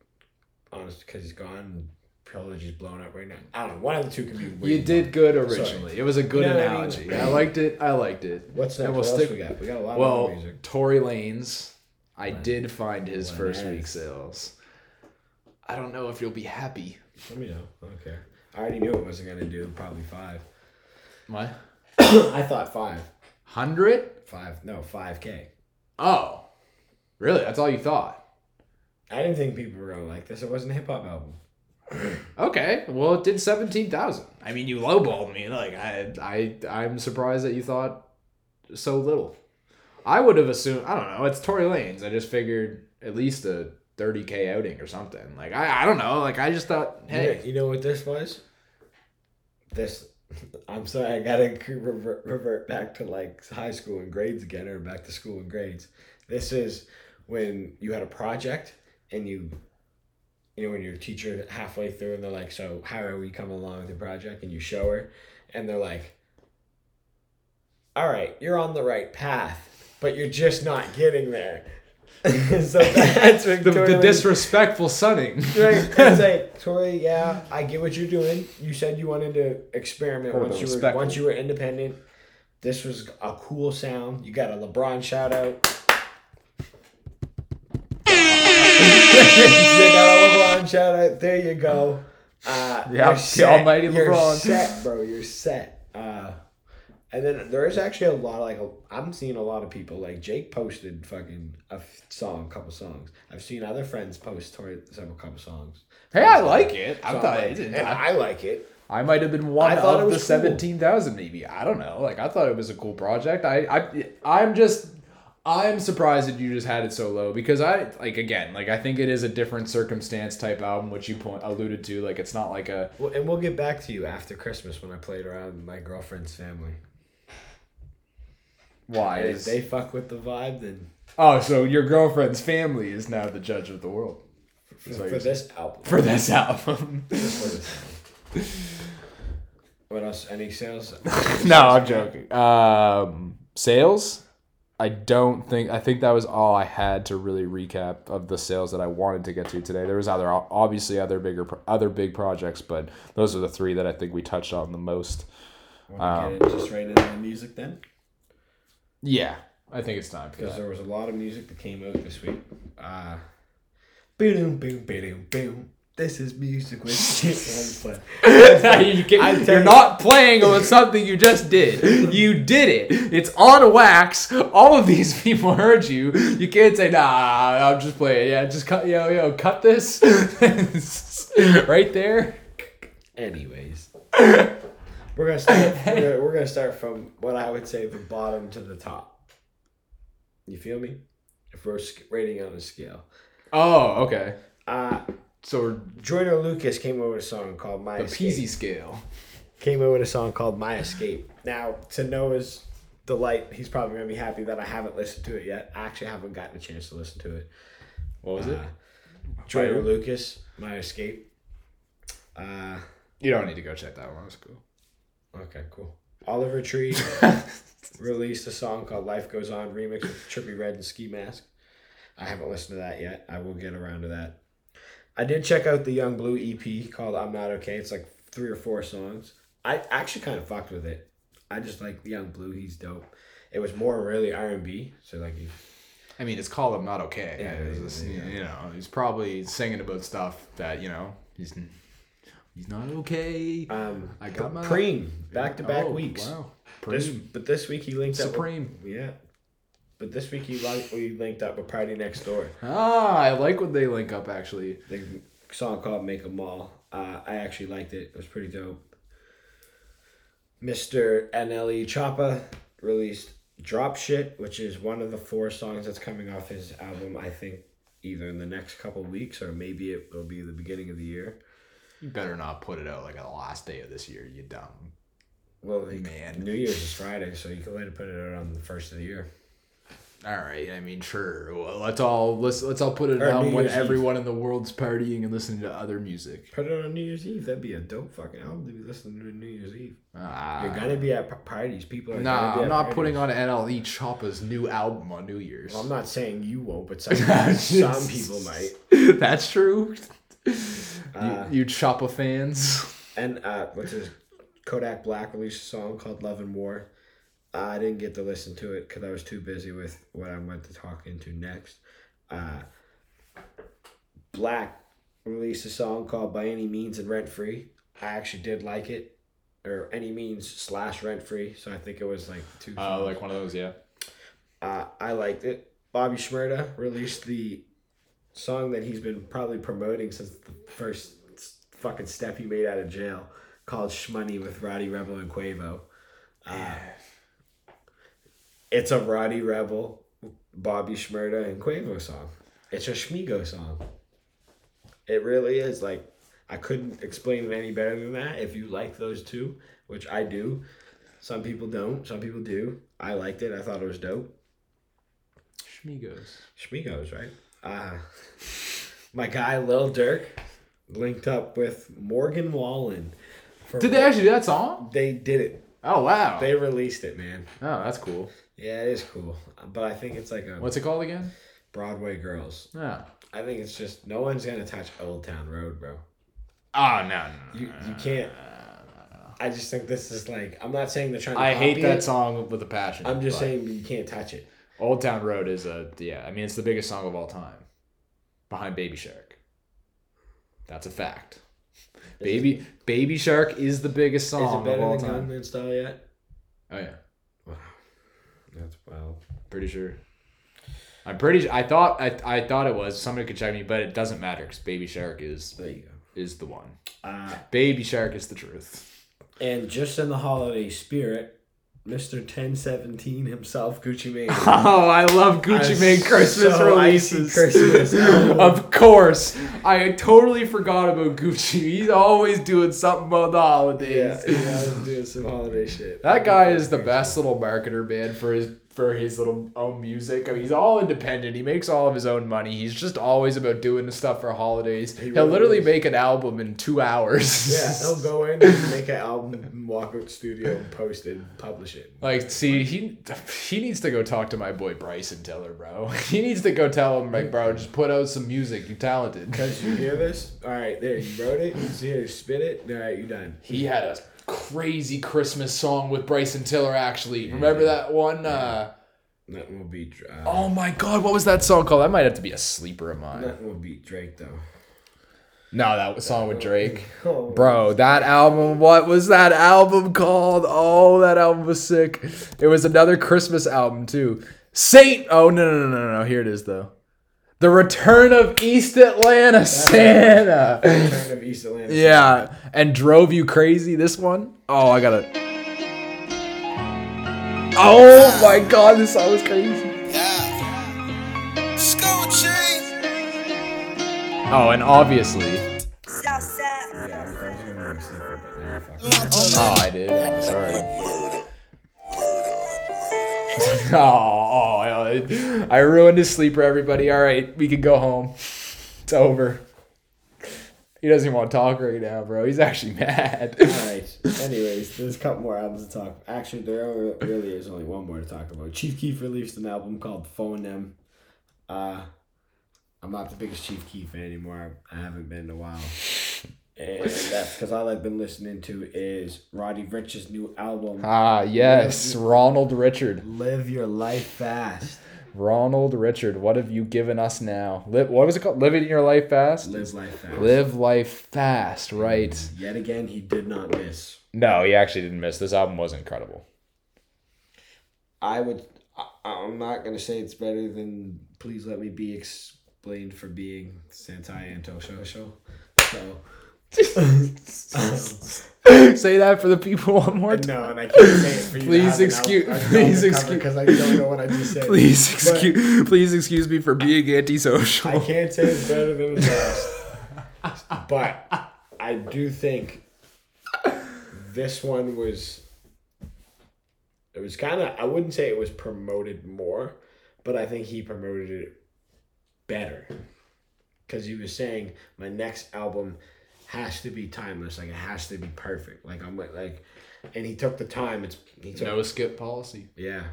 honest, because he's gone. Polo G's blown up right now. I don't know. One of the two can be. Wade You did good Sorry. originally. It was a good what I mean? analogy. I, liked it. I liked it. What's next? And we'll what stick- else we got? We got a lot of Well, other music. Tory Lanez, I did find his first week sales. I don't know if you'll be happy. Let me know. I don't care. I already knew it wasn't gonna do probably five. What? I thought five. Hundred? Five. No, five K. Oh, really? That's all you thought? I didn't think people were gonna like this. It wasn't a hip hop album. Okay, well, it did seventeen thousand. I mean, you lowballed me. Like I, I, I'm surprised that you thought so little. I would have assumed. I don't know. It's Tory Lanez. I just figured at least a thirty k outing or something. Like I, I don't know. Like I just thought, hey, You know, you know what this was? This, I'm sorry, I gotta revert, revert back to like high school and grades again, or back to school and grades. This is when you had a project and you, you know, when your teacher halfway through and they're like, "So how are we coming along with your project?" and you show her, and they're like, "All right, you're on the right path, but you're just not getting there." so that's the, Victoria the disrespectful sunning. Right. It's like, Tori, yeah, I get what you're doing. You said you wanted to experiment Or once you were once you were independent. This was a cool sound. You got a LeBron shout out. You got a LeBron shout out. There you go. Uh, Yeah, you're the almighty You're LeBron. set, bro. You're set. Uh, and then there is actually a lot of like I'm seeing a lot of people like Jake posted fucking a f- song, couple songs. I've seen other friends post toward several couple songs. Hey, I like it. I So thought like- it I, I like it. I might have been one I thought it of was the cool. seventeen thousand, maybe. I don't know. Like I thought it was a cool project. I, I, I'm just, I'm surprised that you just had it so low because I like again, like I think it is a different circumstance type album, which you point alluded to. Like it's not like a Well, and we'll get back to you after Christmas when I played around with my girlfriend's family. why And if they fuck with the vibe, then oh so your girlfriend's family is now the judge of the world for, for this album. for this album. For this album. What else? Any sales? no, I'm joking. Um, sales. I don't think. I think that was all I had to really recap of the sales that I wanted to get to today. There was other, obviously, other bigger, other big projects, but those are the three that I think we touched on the most. To get just right into the music then? Yeah, I think it's time for Because there was a lot of music that came out this week. Uh, boom, boom, boom, boom. This is music with you I can, you're not playing with something you just did. You did it. It's on wax. All of these people heard you. You can't say, nah, I'm just playing. Yeah, just cut, yo, yo, cut this. right there. Anyways, we're gonna start. We're gonna, we're gonna start from what I would say the bottom to the top. You feel me? If we're rating on a scale, Oh, okay. uh, So Jordan Lucas came up with a song called "My the Escape." peasy scale. came out with a song called My Escape. Now, to Noah's delight, he's probably going to be happy that I haven't listened to it yet. I actually haven't gotten a chance to listen to it. What was it? Uh, Jordan Lucas, My Escape. Uh, You don't need to go check that one. That's cool. okay, cool. Oliver Tree released a song called Life Goes On remix with Trippie Redd and Ski Mask. I haven't listened to that yet. I will get around to that. I did check out the Yung Bleu EP called I'm Not Okay. It's like three or four songs. I actually kind of fucked with it. I just like Yung Bleu. He's dope. It was more really R and B. So like, he, I mean, it's called "I'm Not Okay." Yeah, yeah, just, yeah. You know, he's probably singing about stuff that you know he's he's not okay. um, I got my- Preem back to back Oh, weeks. Wow. This, but this week he linked up. Supreme. Yeah. But this week he like we linked up with Party Next Door. Ah, I like when they link up. Actually, the song called Make 'em All. Uh, I actually liked it. It was pretty dope. Mr. NLE Choppa released Drop Shit, which is one of the four songs that's coming off his album, I think either in the next couple weeks or maybe it will be the beginning of the year. you better not put it out like on the last day of this year. You dumb. Well, Man. New Year's is Friday, so you can let it put it out on the first of the year. All right. I mean, sure. Well, let's all let's let's all put it Or New when Year's Eve. everyone in the world's partying and listening to other music. Put it on New Year's Eve. That'd be a dope fucking album to be listening to New Year's Eve. Ah. You're gonna be at p- parties. People are. Nah, be I'm at not parties. putting on NLE Choppa's new album on New Year's. Well, I'm not saying you won't, but some, some people might. That's true. Uh, you, you Choppa fans. And uh, what's his Kodak Black released a song called "Love and War." I didn't get to listen to it because I was too busy with what I went to talk into next. Uh, Black released a song called "By Any Means" and "Rent Free." I actually did like it, or "Any Means" slash "Rent Free." So I think it was like two. Oh, songs. like one of those, yeah. Uh, I liked it. Bobby Shmurda released the song that he's been probably promoting since the first fucking step he made out of jail, called "Shmoney" with Rowdy Rebel and Quavo. Uh, it's a Rowdy Rebel, Bobby Shmurda, and Quavo song. It's a Schmigo song. It really is. Like I couldn't explain it any better than that. If you like those two, which I do, some people don't. Some people do. I liked it. I thought it was dope. Schmigos. Schmigos, right? Uh, my guy Lil Durk linked up with Morgan Wallen. Did they actually do that song? They did it. Oh wow. They released it, man. oh, that's cool. Yeah, it is cool. But I think it's like a What's it called again? Broadway Girls. Oh. I think it's just no one's gonna touch Old Town Road, bro. Oh no, no, no. You you can't. I just think this is like I'm not saying they're trying. to I hate that it. song with a passion. I'm just saying you can't touch it. Old Town Road is a yeah. I mean, it's the biggest song of all time, behind Baby Shark. That's a fact. Baby Baby Shark is the biggest song. Is it better of all than time. Gangnam Style yet? Oh yeah, Wow, That's wild. pretty sure. I'm pretty. su- I thought. I, I thought it was. Somebody could check me, but it doesn't matter because Baby Shark is There you go. is the one. Uh, Baby Shark is the truth. and just in the holiday spirit, Mr. 1017 himself, Gucci Mane. Oh, I love Gucci Mane Christmas so releases. Christmas of course, I totally forgot about Gucci. He's always doing something about the holidays. yeah, doing some holiday shit. That guy is the best little marketer, man, for his for his little own music. I mean, he's all independent. He makes all of his own money. He's just always about doing the stuff for holidays. He He'll really literally is. make an album in two hours. Yeah, he'll go in and make an album, walk out the studio, and post it, and publish it. Like, see, he he needs to go talk to my boy Bryson her, bro. He needs to go tell him, like, bro, just put out some music. You're talented. Because you hear this? All right, there, you wrote it. You see here, spit it. All right, you done. He had a crazy Christmas song with Bryson Tiller. Actually, remember that one? Uh, Nothing will beat. Uh, oh my God, what was that song called? That might have to be a sleeper of mine. Nothing will beat Drake though. No, that was song with Drake. Oh, Bro, that album, what was that album called? Oh, that album was sick. It was another Christmas album, too. Saint. Oh, no, no, no, no, no. Here it is, though. The Return of East Atlanta Santa. Return of East Atlanta. Yeah. And Drove You Crazy, this one? Oh, I gotta. Oh my god, this song was crazy. Yeah. Skull chain. Oh, and obviously. Yeah, I was gonna make secret, but nah, fuck it. Oh, I did. Sorry. oh, oh, I ruined his sleeper, everybody. All right, we can go home. It's over. He doesn't even want to talk right now, bro. He's actually mad. All right. Anyways, there's a couple more albums to talk. Actually, there really is only one more to talk about. Chief Keef released an album called 4NEM. Uh, I'm not the biggest Chief Keef fan anymore. I haven't been in a while. And that's because all I've been listening to is Roddy Ricch's new album, ah, yes, Ronald Richard. Live Your Life Fast. Ronald Richard, what have you given us now? Live, what was it called? Living your life fast. Live Life Fast. Live life fast, right? Yet again, he did not miss. No, he actually didn't miss. This album was incredible. I would. I, I'm not gonna say it's better than "Please Let Me Be Explained" for being Santai and Tosho show. So Say that for the people one more time. no, and I can't say it for you. Please excuse- please excuse- because I don't know what I just said. Please But excuse, please excuse me for being antisocial. I can't say it's better than the last, but I do think this one was. It was kind of. I wouldn't say it was promoted more, but I think he promoted it better. Because he was saying my next album has to be timeless, like it has to be perfect. Like I'm like, like and he took the time. It's he took No skip policy. yeah.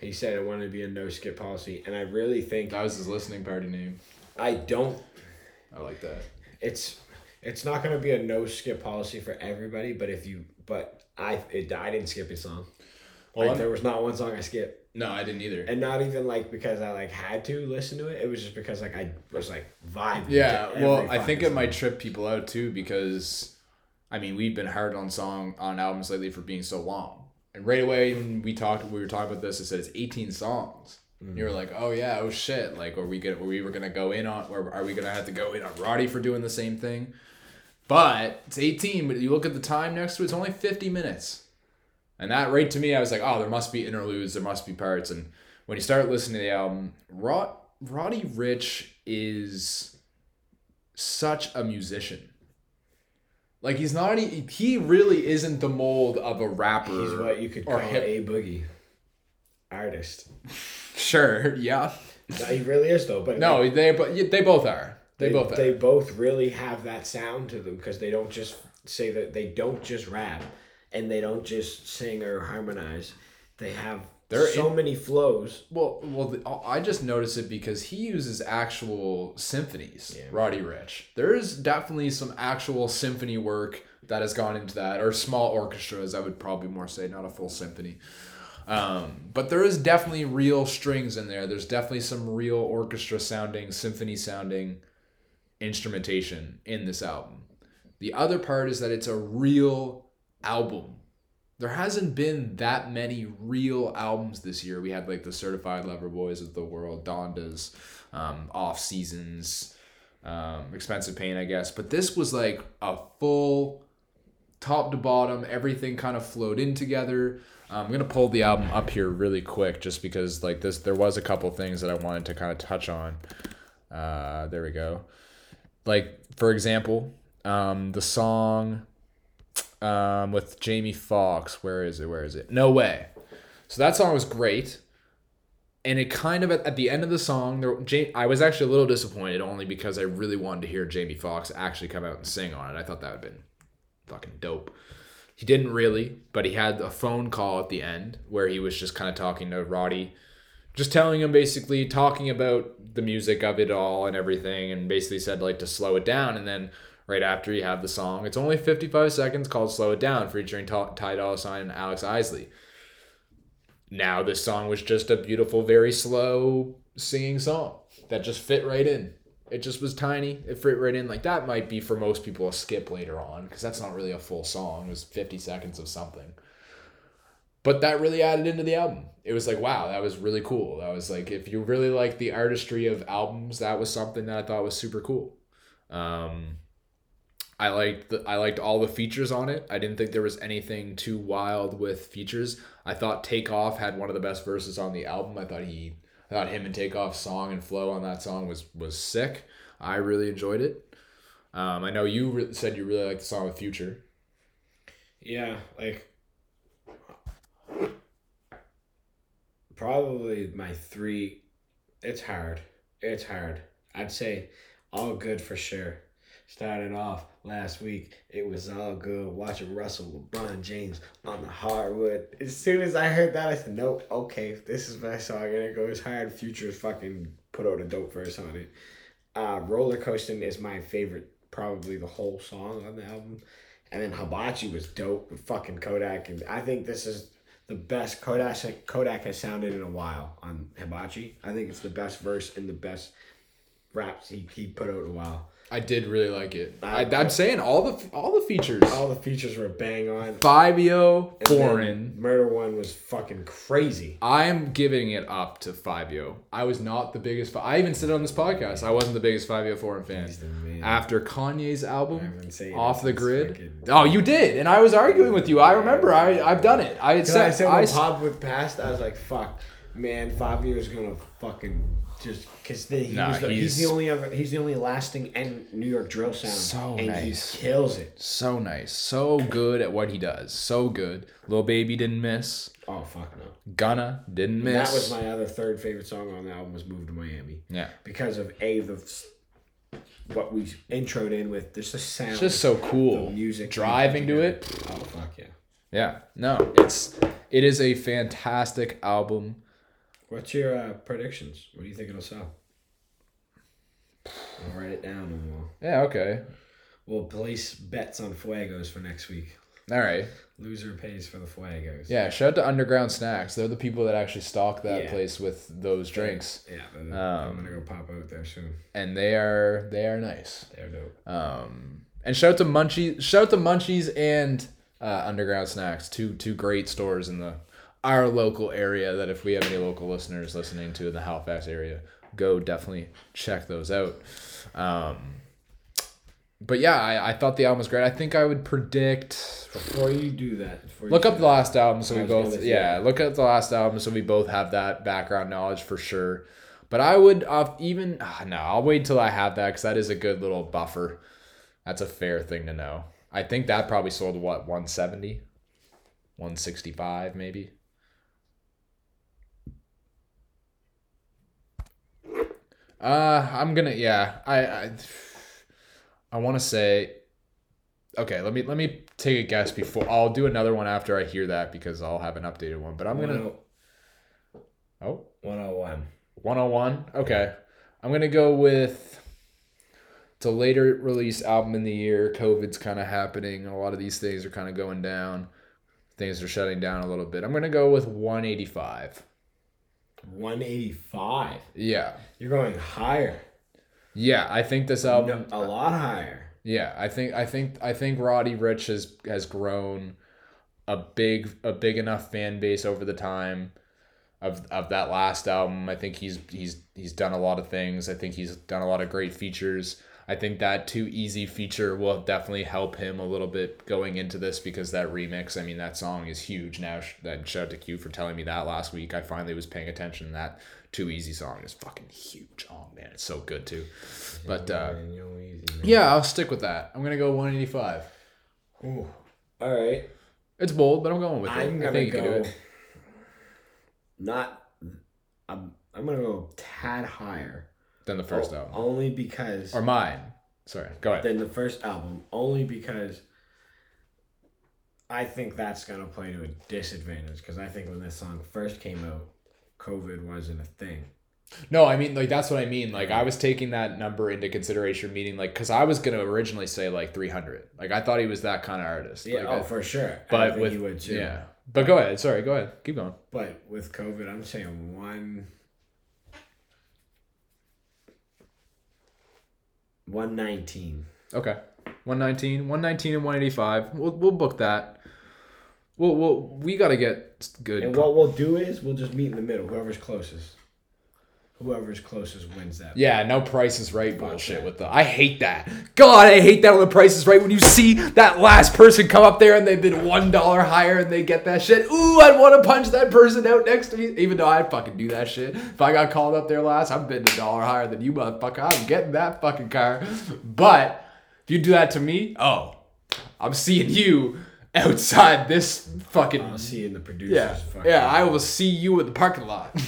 He said it wanted to be a no skip policy, and I really think That was his listening party name. I don't I like that. it's it's not gonna be a no skip policy for everybody, but if you but I it, I didn't skip a song. Well, like there was not one song I skipped, No, I didn't either. and not even like because I like had to listen to it. It was just because like I was like vibing. Yeah, well, I think it might trip people out too because, I mean, we've been hard on song on albums lately for being so long. And right away when we talked, we were talking about this. It said it's eighteen songs. And you were like, oh yeah, oh shit. Like, are we gonna, were we were gonna go in on, or are we gonna have to go in on Roddy for doing the same thing? But it's eighteen. But you look at the time next to it, it's only fifty minutes. And that right to me, I was like, oh, there must be interludes, there must be parts. And when you start listening to the album, Rod, Roddy Ricch is such a musician. Like he's not he, he really isn't the mold of a rapper. He's what you could call hip- a boogie artist. Sure, yeah. No, he really is though. But No, like, they but they both are. They, both are. They both really have that sound to them because they don't just say that they don't just rap and they don't just sing or harmonize. They have They're so in- many flows. Well, well, the, I just noticed it because he uses actual symphonies. Yeah. Roddy Ricch. There is definitely some actual symphony work that has gone into that, or small orchestras. I would probably more say, not a full symphony. Um, but there is definitely real strings in there. There's definitely some real orchestra sounding, symphony sounding instrumentation in this album. The other part is that it's a real album. There hasn't been that many real albums this year. We had like the Certified Lover Boys of the world, Donda's, um, Off Seasons, um, Expensive Pain, I guess. But this was like a full top to bottom, everything kind of flowed in together. Um, I'm gonna pull the album up here really quick, just because like this, there was a couple things that I wanted to kind of touch on. Uh, there we go. Like for example, um, the song um, with Jamie Foxx. Where is it? Where is it? No way. So that song was great, and it kind of at, at the end of the song, there, Ja- I was actually a little disappointed only because I really wanted to hear Jamie Foxx actually come out and sing on it. I thought that would have been fucking dope. He didn't really, but he had a phone call at the end where he was just kind of talking to Roddy, just telling him basically talking about the music of it all and everything, and basically said like to slow it down. And then right after you have the song, it's only 55 seconds called "Slow It Down" featuring Ty Dolla Sign and Alex Isley. Now this song was just a beautiful, very slow singing song that just fit right in. It just was tiny. It fit right in. Like that might be for most people a skip later on because that's not really a full song. It was 50 seconds of something. But that really added into the album. It was like, wow, that was really cool. That was like, if you really like the artistry of albums, that was something that I thought was super cool. Um, I liked the, I liked all the features on it. I didn't think there was anything too wild with features. I thought Takeoff had one of the best verses on the album. I thought he I thought him and Takeoff's song and flow on that song was was sick. I really enjoyed it. Um, I know you re- said you really liked the song with Future. Yeah, like probably my three. It's hard. It's hard. I'd say all good for sure. Started off last week, it was all good watching Russell LeBron James on the hardwood. As soon as I heard that, I said, "Nope, okay, this is my song," and it goes hard. Future's fucking put out a dope verse on it. Uh, Roller Coasting is my favorite, probably the whole song on the album. And then Hibachi was dope with fucking Kodak. And I think this is the best Kodak Kodak has sounded in a while on Hibachi. I think it's the best verse and the best raps he, he put out in a while. I did really like it. I, I'm saying all the all the features. All the features were bang on. Fivio Foreign. Murder One was fucking crazy. I'm giving it up to Fivio. I was not the biggest. I even said it on this podcast. I wasn't the biggest Fivio Foreign fan. He's the man. After Kanye's album, I've been saying Off the Grid. fucking- Oh, you did, and I was arguing with you. I remember. I I've done it. I Cause I said said I, when Pop with passed, I was like, "Fuck, man, Fivio's gonna fucking just because he Nah, was the, he's, he's- the only other he's the only lasting and New York drill sound, So and nice. he kills it. so nice, so good at what he does. So good. Lil Baby didn't miss. Oh fuck no! Gunna didn't miss. That was my other third favorite song on the album was "Move to Miami" yeah. because of a the what we introed in with. There's the sound. It's just so cool. The music driving to it. Oh fuck yeah! Yeah. No, it's it is a fantastic album. What's your uh, predictions? What do you think it'll sell? I'll write it down and we'll Yeah. Okay. we'll place bets on Fuegos for next week. All right. Loser pays for the Fuegos. Yeah. Shout out to Underground Snacks. They're the people that actually stock that Yeah. place with those drinks, Yeah, but Um, I'm gonna go pop out there soon. and they are they are nice. They're dope. Um, and shout out to Munchies. Shout out to Munchies and uh, Underground Snacks. Two two great stores in the our local area. That if we have any local listeners listening to in the Halifax area, go definitely check those out. Um, but yeah, I, I thought the album was great. I think I would predict. Before you do that, you Look do up the last album so we both yeah, look at the last album so we both have that background knowledge for sure. But I would uh, even ah, no, I'll wait till I have that because that is a good little buffer. That's a fair thing to know. I think that probably sold what 170, 165 maybe. Uh, I'm gonna yeah. I I, I want to say Okay, let me let me take a guess before I'll do another one after I hear that because I'll have an updated one. But I'm gonna 10- oh 101. 101. Okay, I'm gonna go with it's a later release album in the year. COVID's kind of happening. A lot of these things are kind of going down. Things are shutting down a little bit. I'm gonna go with 185. 185. Yeah, You're going higher. Yeah, I think this album. No, a lot higher. Yeah, I think I think I think Roddy Ricch has has grown a big a big enough fan base over the time of of that last album. I think he's he's he's done a lot of things. I think he's done a lot of great features. I think that too easy feature will definitely help him a little bit going into this because that remix, I mean, that song is huge now. That shout out to Q for telling me that last week. I finally was paying attention. That too easy song is fucking huge. Oh man, it's so good too. But uh, Man, you know, easy, man. yeah, I'll stick with that. I'm gonna go 185. Ooh. All right. It's bold, but I'm going with it. I'm I gonna go. can do it. Not. I'm. I'm gonna go a tad higher. Than the first O- album. Only because. Or mine. Sorry, go ahead. than the first album. Only because. I think that's gonna play to a disadvantage because I think when this song first came out, COVID wasn't a thing. No, I mean like that's what I mean. Like I was taking that number into consideration, meaning like because I was gonna originally say like 300. Like I thought he was that kind of artist. Yeah, Like, oh I- for sure. I but think with you would too. yeah. But go ahead. Sorry, go ahead. Keep going. But with COVID, I'm saying one. One nineteen. Okay. 119, 119 and 185. We'll we'll book that. We'll, we'll we gotta get good. And what we'll do is we'll just meet in the middle. Whoever's closest. Whoever's closest wins that. Yeah, no Price is Right bullshit with the. I hate that. God, I hate that when the Price is Right. When you see that last person come up there and they've been one dollar higher and they get that shit. Ooh, I'd want to punch that person out next to me. Even though I'd fucking do that shit. If I got called up there last, I'm bidding a dollar higher than you, motherfucker. I'm getting that fucking car. But if you do that to me, oh, I'm seeing you outside this fucking. I'll see you in the producers. Yeah, fucking- yeah. I will see you in the parking lot.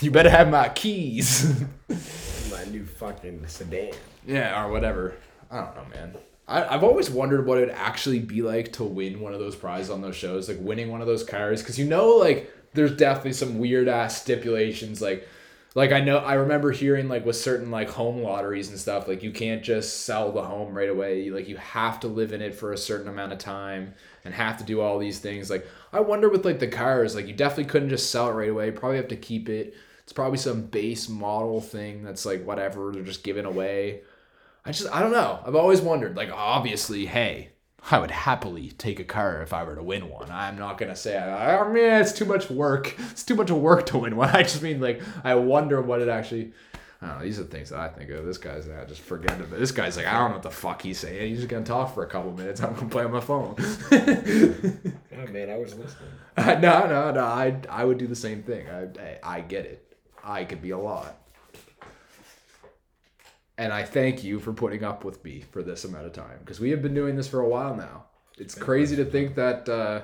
you better have my keys. My new fucking sedan. Yeah, or whatever. I don't know, man. I, I've always wondered what it'd actually be like to win one of those prizes on those shows, like winning one of those cars, because you know, like there's definitely some weird ass stipulations, like, like I know I remember hearing like with certain like home lotteries and stuff, like you can't just sell the home right away. You, like you have to live in it for a certain amount of time and have to do all these things. Like I wonder with like the cars, like you definitely couldn't just sell it right away. Probably have to keep it. It's probably some base model thing that's like whatever they're just giving away. I just I don't know. I've always wondered. Like obviously, hey, I would happily take a car if I were to win one. I'm not gonna say, I mean it's too much work. It's too much work to win one. I just mean like I wonder what it actually. I don't know. These are the things that I think of. This guy's just forget about. This guy's like, I don't know what the fuck he's saying. He's just gonna talk for a couple minutes. I'm gonna play on my phone. Oh man, I was listening. no, no, no. I I would do the same thing. I I, I get it. I could be a lot. And I thank you for putting up with me for this amount of time because we have been doing this for a while now. It's crazy to think that uh,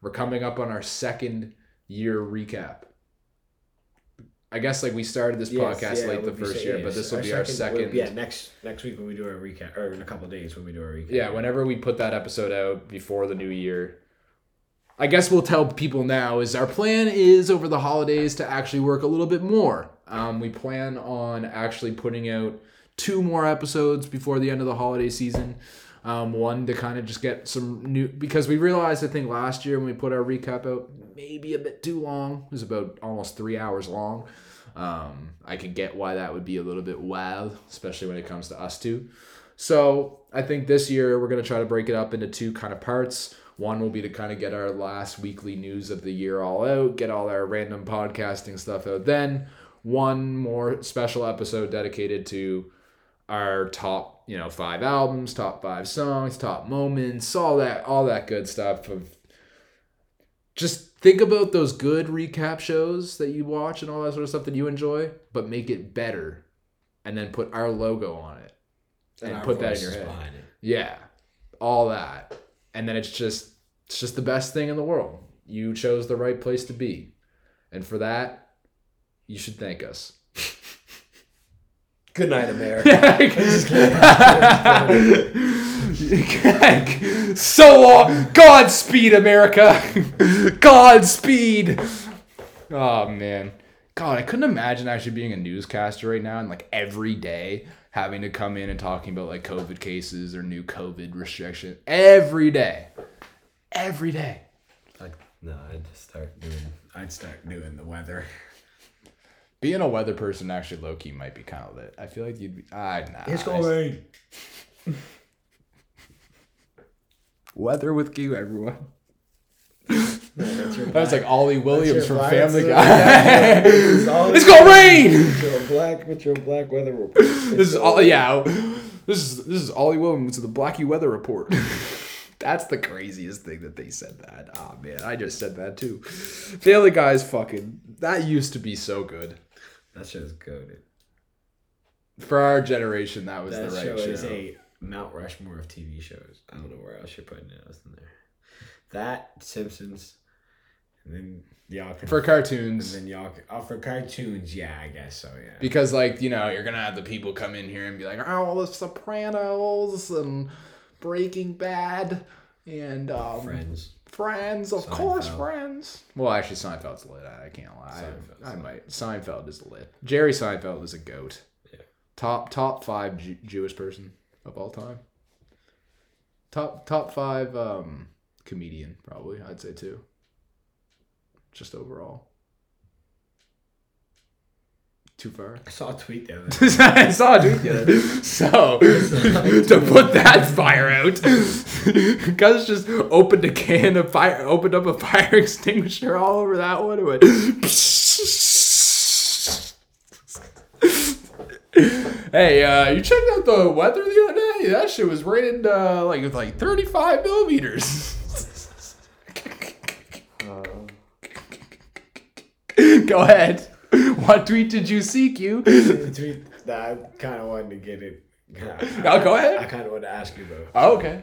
we're coming up on our second year recap. I guess like we started this Yes, podcast yeah, late it the would be first year, but this will be our second. Yeah, next next week when we do our recap, or in a couple days when we do our recap. Yeah, whenever we put that episode out before the new year, I guess we'll tell people now is our plan is over the holidays to actually work a little bit more. Um, we plan on actually putting out two more episodes before the end of the holiday season. Um, one to kind of just get some new because we realized I think last year when we put our recap out maybe a bit too long. It was about almost three hours long. Um, I could get why that would be a little bit wild, especially when it comes to us two. So I think this year we're gonna try to break it up into two kind of parts. One will be to kind of get our last weekly news of the year all out, get all our random podcasting stuff out. Then one more special episode dedicated to our top, you know, five albums, top five songs, top moments, all that, all that good stuff. Of just think about those good recap shows that you watch and all that sort of stuff that you enjoy, but make it better, and then put our logo on it and, our put that in your head. Yeah, all that, and then it's just it's just the best thing in the world. You chose the right place to be, and for that, you should thank us. Good night, America. so long. Godspeed, America. Godspeed. Oh man. God, I couldn't imagine actually being a newscaster right now and like every day having to come in and talking about like COVID cases or new COVID restriction every day. Every day. Like, no, I'd start doing. I'd start doing the weather. Being a weather person actually low key might be kind of lit. I feel like you'd be. Ah, nah. It's I- gonna rain. Weather with you, everyone. That's That was like Ollie Williams from Family Guy. It's it's gonna rain. Black, black weather report. This is all. Yeah. This is this is Ollie Williams with the Blackie Weather Report. That's the craziest thing that they said that. Ah man, I just said that too. Family Guy's fucking. That used to be so good. That show's goaded. For our generation, that was That the show right show. is a Mount Rushmore of TV shows. I don't know where else you're putting it else in there. That Simpsons, and then y'all can For cartoons. and then y'all can, oh for cartoons. Yeah, I guess so. Yeah. because like you know you're gonna have the people come in here and be like, oh, all the Sopranos and Breaking Bad and um, Friends. Friends, of course, Friends. Well, actually, Seinfeld's lit. I can't lie. I, I might. Seinfeld is lit. Jerry Seinfeld is a goat. Yeah. Top top five Jew- Jewish person of all time. Top top five um, comedian probably. I'd say too. Just overall. Too far. I saw a tweet the other day. I saw a tweet the other day. So to put that fire out, Gus just opened a can of fire, opened up a fire extinguisher all over that one. It went. hey, uh, you checked out the weather the other day? That shit was rated uh, like like thirty five millimeters. Go ahead. What tweet did you see, Q? the tweet that I kind of wanted to get it. Oh, go ahead. I kind of wanted to ask you though. Oh, okay.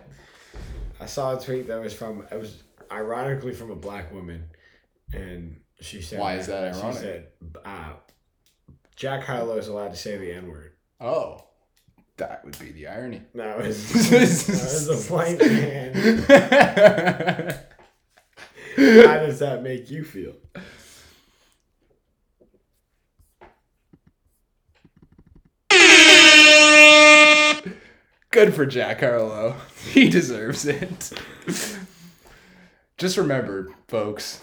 I saw a tweet that was from it was ironically from a black woman, and she said, Why is that ironic? She said, uh, "Jack Harlow is allowed to say the N word." Oh, that would be the irony. No, it was, that was a white man. How does that make you feel? Good for Jack Harlow. He deserves it. Just remember, folks,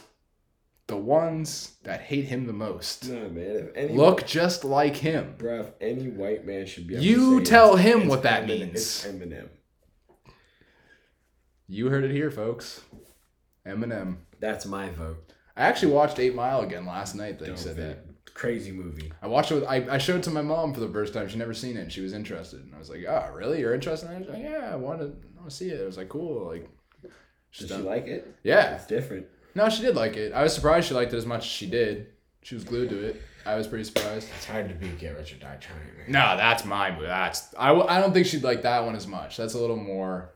the ones that hate him the most No, man. If any look just like him. Bruh, if any white man should be. You tell it's- him it's what that Eminem- means. Eminem. You heard it here, folks. Eminem. That's my vote. I actually watched Eight Mile again last night. That you said that. Crazy movie. I watched it. With, I, I showed it to my mom for the first time. She'd never seen it. and She was interested, and I was like, "Oh, really? You're interested?" in it? She's like, "Yeah, I want to, I want to see it." I was like, "Cool." Like, Did she like it? Yeah. It's different. No, she did like it. I was surprised she liked it as much as she did. She was glued to it. I was pretty surprised. It's hard to beat Get Rich or Die Trying. Man. No, that's my movie. That's I, w- I don't think she'd like that one as much. That's a little more.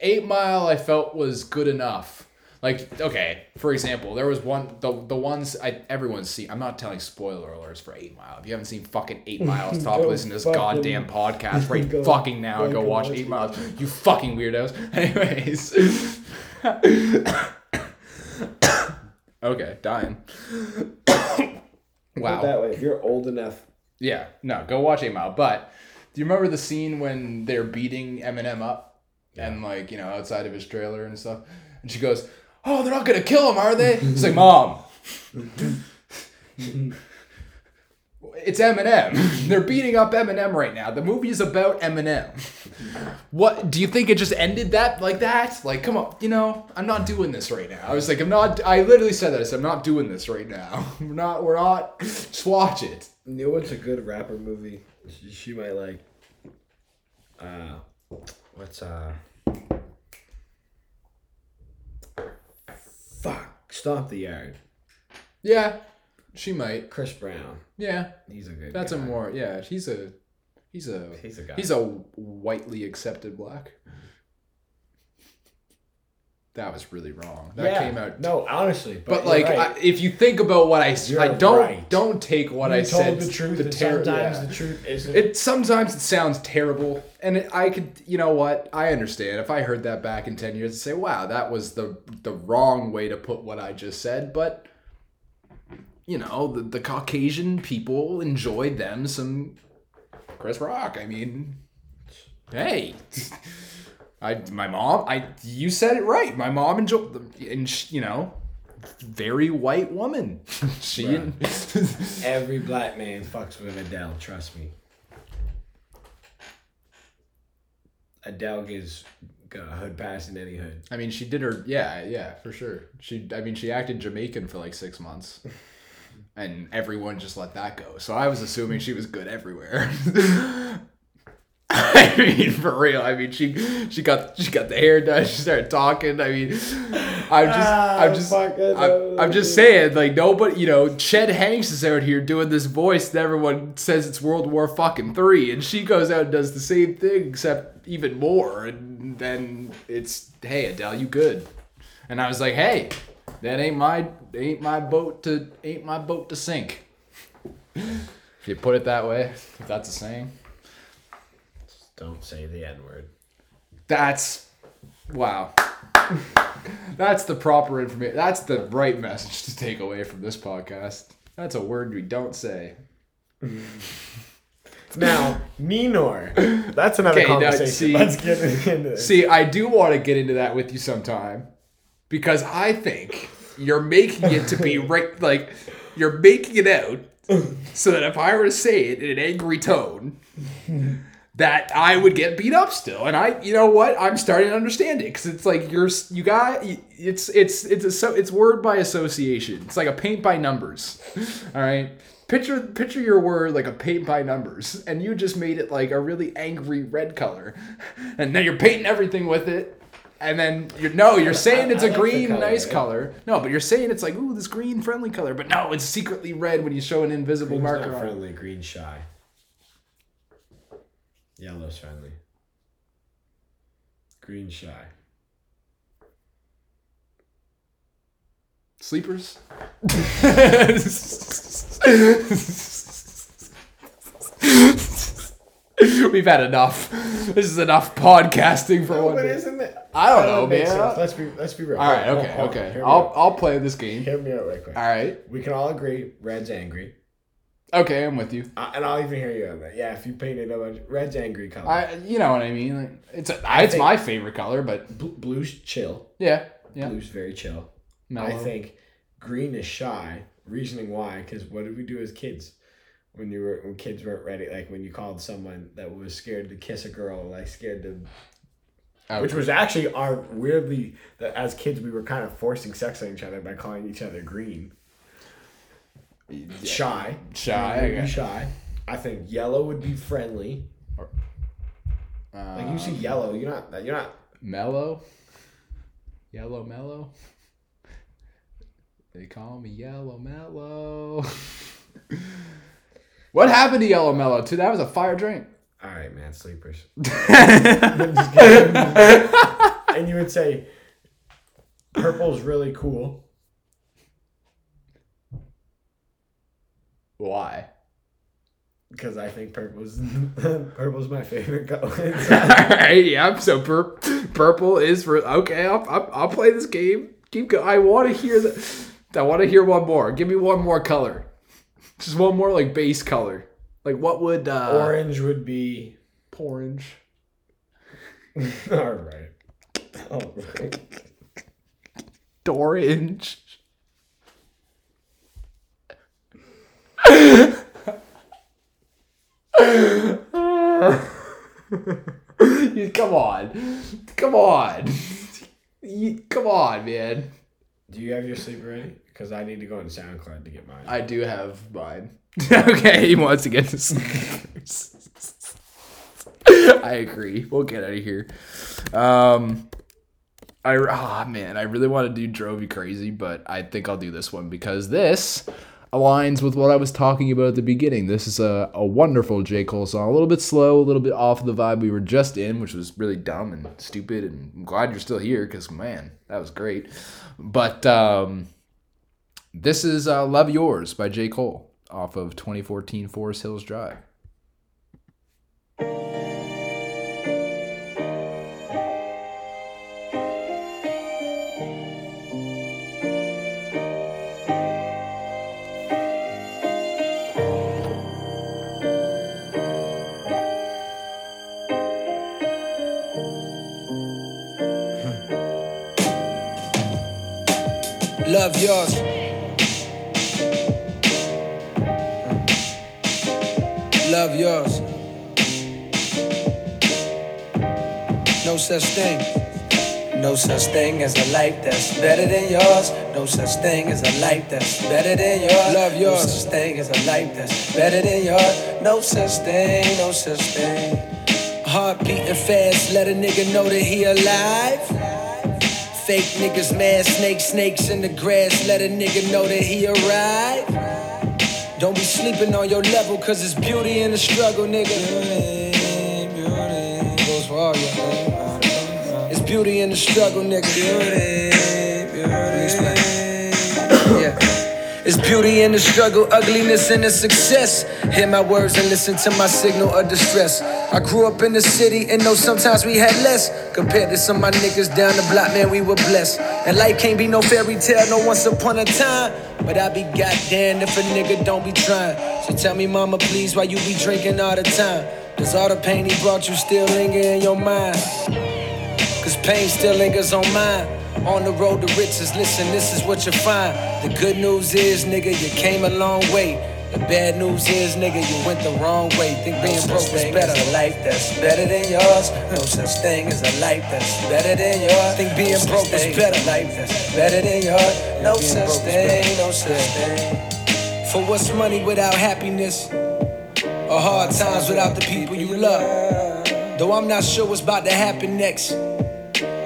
Eight Mile, I felt was good enough. Like okay, for example, there was one the the ones I everyone's seen. I'm not telling spoiler alerts for Eight Mile. If you haven't seen fucking Eight Miles, stop listening to this goddamn podcast right go fucking now and go fucking watch watch Eight. Miles. You fucking weirdos. Anyways. okay, dying. wow. Put that way, if you're old enough, Yeah, no, go watch Eight Mile. But do you remember the scene when they're beating Eminem up and like you know outside of his trailer and stuff? And she goes, "Oh, they're not gonna kill him, are they?" It's like, "Mom, it's Eminem. they're beating up Eminem right now. The movie is about Eminem. What do you think? It just ended that like that? Like, come on, you know, I'm not doing this right now. I was like, I'm not. I literally said that. I said, I'm not doing this right now. We're not. We're not. Just watch it." you know what's a good rapper movie? She, she might like. Uh, what's uh. Fuck! Stomp the Yard. Yeah, she might. Chris Brown. Yeah, He's a good. that's a more. Yeah, he's a, he's a, He's a guy. he's a whitely accepted black. That was really wrong. That Yeah, came out. No, honestly, but, but like, right. I, if you think about what I, s- You're I don't right. don't take what You I told said. the truth. the and ter- sometimes yeah. the truth isn't. It sometimes it sounds terrible, and it, I could, you know what? I understand. If I heard that back in ten years, I'd say, "Wow, that was the the wrong way to put what I just said." But you know, the, the Caucasian people enjoyed them some Chris Rock. I mean, hey, I my mom. I you said it right. My mom enjoyed and sh- you know, very white woman. she Every black man fucks with Adele. Trust me. Adele gives got a hood pass in any hood. I mean, she did her. Yeah, yeah, for sure. She. I mean, she acted Jamaican for like six months, and everyone just let that go. So I was assuming she was good everywhere. I mean, for real. I mean, she she got she got the hair done. She started talking. I mean, I'm just I'm just I'm, I'm just saying, like nobody, you know, Chet Hanks is out here doing this voice that everyone says it's World War fucking three, and she goes out and does the same thing except even more, and then it's hey Adele, you good? And I was like, hey, that ain't my ain't my boat to ain't my boat to sink. if you put it that way, if that's a saying. Don't say the N word. That's wow. That's the proper information. That's the right message to take away from this podcast. That's a word we don't say. Now, Ninor. That's another Okay, now, conversation. see- Let's get into this. See, I do want to get into that with you sometime because I think you're making it to be right. Like you're making it out so that if I were to say it in an angry tone, that I would get beat up still. And I, you know what? I'm starting to understand it because it's like you're you got it's it's it's a so it's word by association. It's like a paint by numbers. All right. Picture picture your word like a paint by numbers, and you just made it like a really angry red color, and then you're painting everything with it, and then you're no, you're saying it's a green color, nice color. No, but you're saying it's like ooh this green friendly color, but no, it's secretly red when you show an invisible Green's marker not friendly. Green shy. Yellow's friendly. Green shy. Sleepers. We've had enough. This is enough podcasting for one But day. isn't it? I don't know, man. sense. Let's be let's be real. All right, okay, hold okay. I'll out. I'll play this game. hear me out right quick. All right. We can all agree Red's angry. Okay, I'm with you. And I'll even hear you on that. Yeah, if you painted a bunch, red's angry color. I you know what I mean. Like, it's a, it's my favorite color, but Bl- blue's chill. yeah, yeah. Blue's very chill. Mellow. I think green is shy. Reasoning why? Because what did we do as kids? When you were when kids weren't ready, like when you called someone that was scared to kiss a girl, like scared to, Oh, which was actually our weirdly that as kids we were kind of forcing sex on each other by calling each other green. Shy, Shy, Green would okay. shy. I think yellow would be friendly. Like you see Um, yellow, you're not you're not mellow, yellow mellow. They call me Yellow Mellow. what happened to Yellow Mellow? Too, that was a fire drink. all right, man. Sleepers. I'm just kidding. and you would say purple's really cool. Why? Because I think purple's purple's my favorite color. All right, yeah. So pur- purple is for okay. I'll, I'll, I'll play this game. Keep going. I want to hear the. I want to hear one more. Give me one more color. Just one more like base color. Like what would uh, Orange would be orange? all right. All right. Orange. You- come on, come on, You- come on, man. Do you have your sleeper ready? Because I need to go on SoundCloud to get mine. I do have mine. okay, he wants to get sleepers. I agree. We'll get out of here. Um, I ah man, I really want to do drove you crazy, but I think I'll do this one because this aligns with what I was talking about at the beginning. This is a, a wonderful J. Cole song. A little bit slow, a little bit off the vibe we were just in, which was really dumb and stupid. And I'm glad you're still here because man, that was great. But um, this is uh, Love Yours by J. Cole off of 2014 Forest Hills Drive. Love yours. Love yours. No such thing. No such thing as a life that's better than yours. No such thing as a life that's better than yours. Love yours. No such thing as a life that's better than yours. No such thing, no such thing. Heart beating fast, let a nigga know that he alive. Fake niggas, mad snakes, snakes in the grass, let a nigga know that he arrived. Don't be sleeping on your level, cause it's beauty in the struggle, nigga. Beauty, beauty. Goes for all y'all. It's beauty in the struggle, nigga. Beauty, beauty. Yeah. It's beauty in the struggle, ugliness in the success. Hear my words and listen to my signal of distress. I grew up in the city and know sometimes we had less. Compared to some of my niggas down the block, man, we were blessed. And life can't be no fairy tale, no once upon a time. But I be goddamn if a nigga don't be trying. So tell me, mama, please, why you be drinking all the time? Does all the pain he brought you still linger in your mind? Cause pain still lingers on mine. On the road to riches, listen, this is what you find. The good news is, nigga, you came a long way. The bad news is, nigga, you went the wrong way. Think being broke is better. A life that's better than yours. No such thing as a life that's better than yours. Think being broke is better. Life that's better than yours. No such thing, no such thing. For what's money without happiness? Or hard times without the people you love? Though I'm not sure what's about to happen next.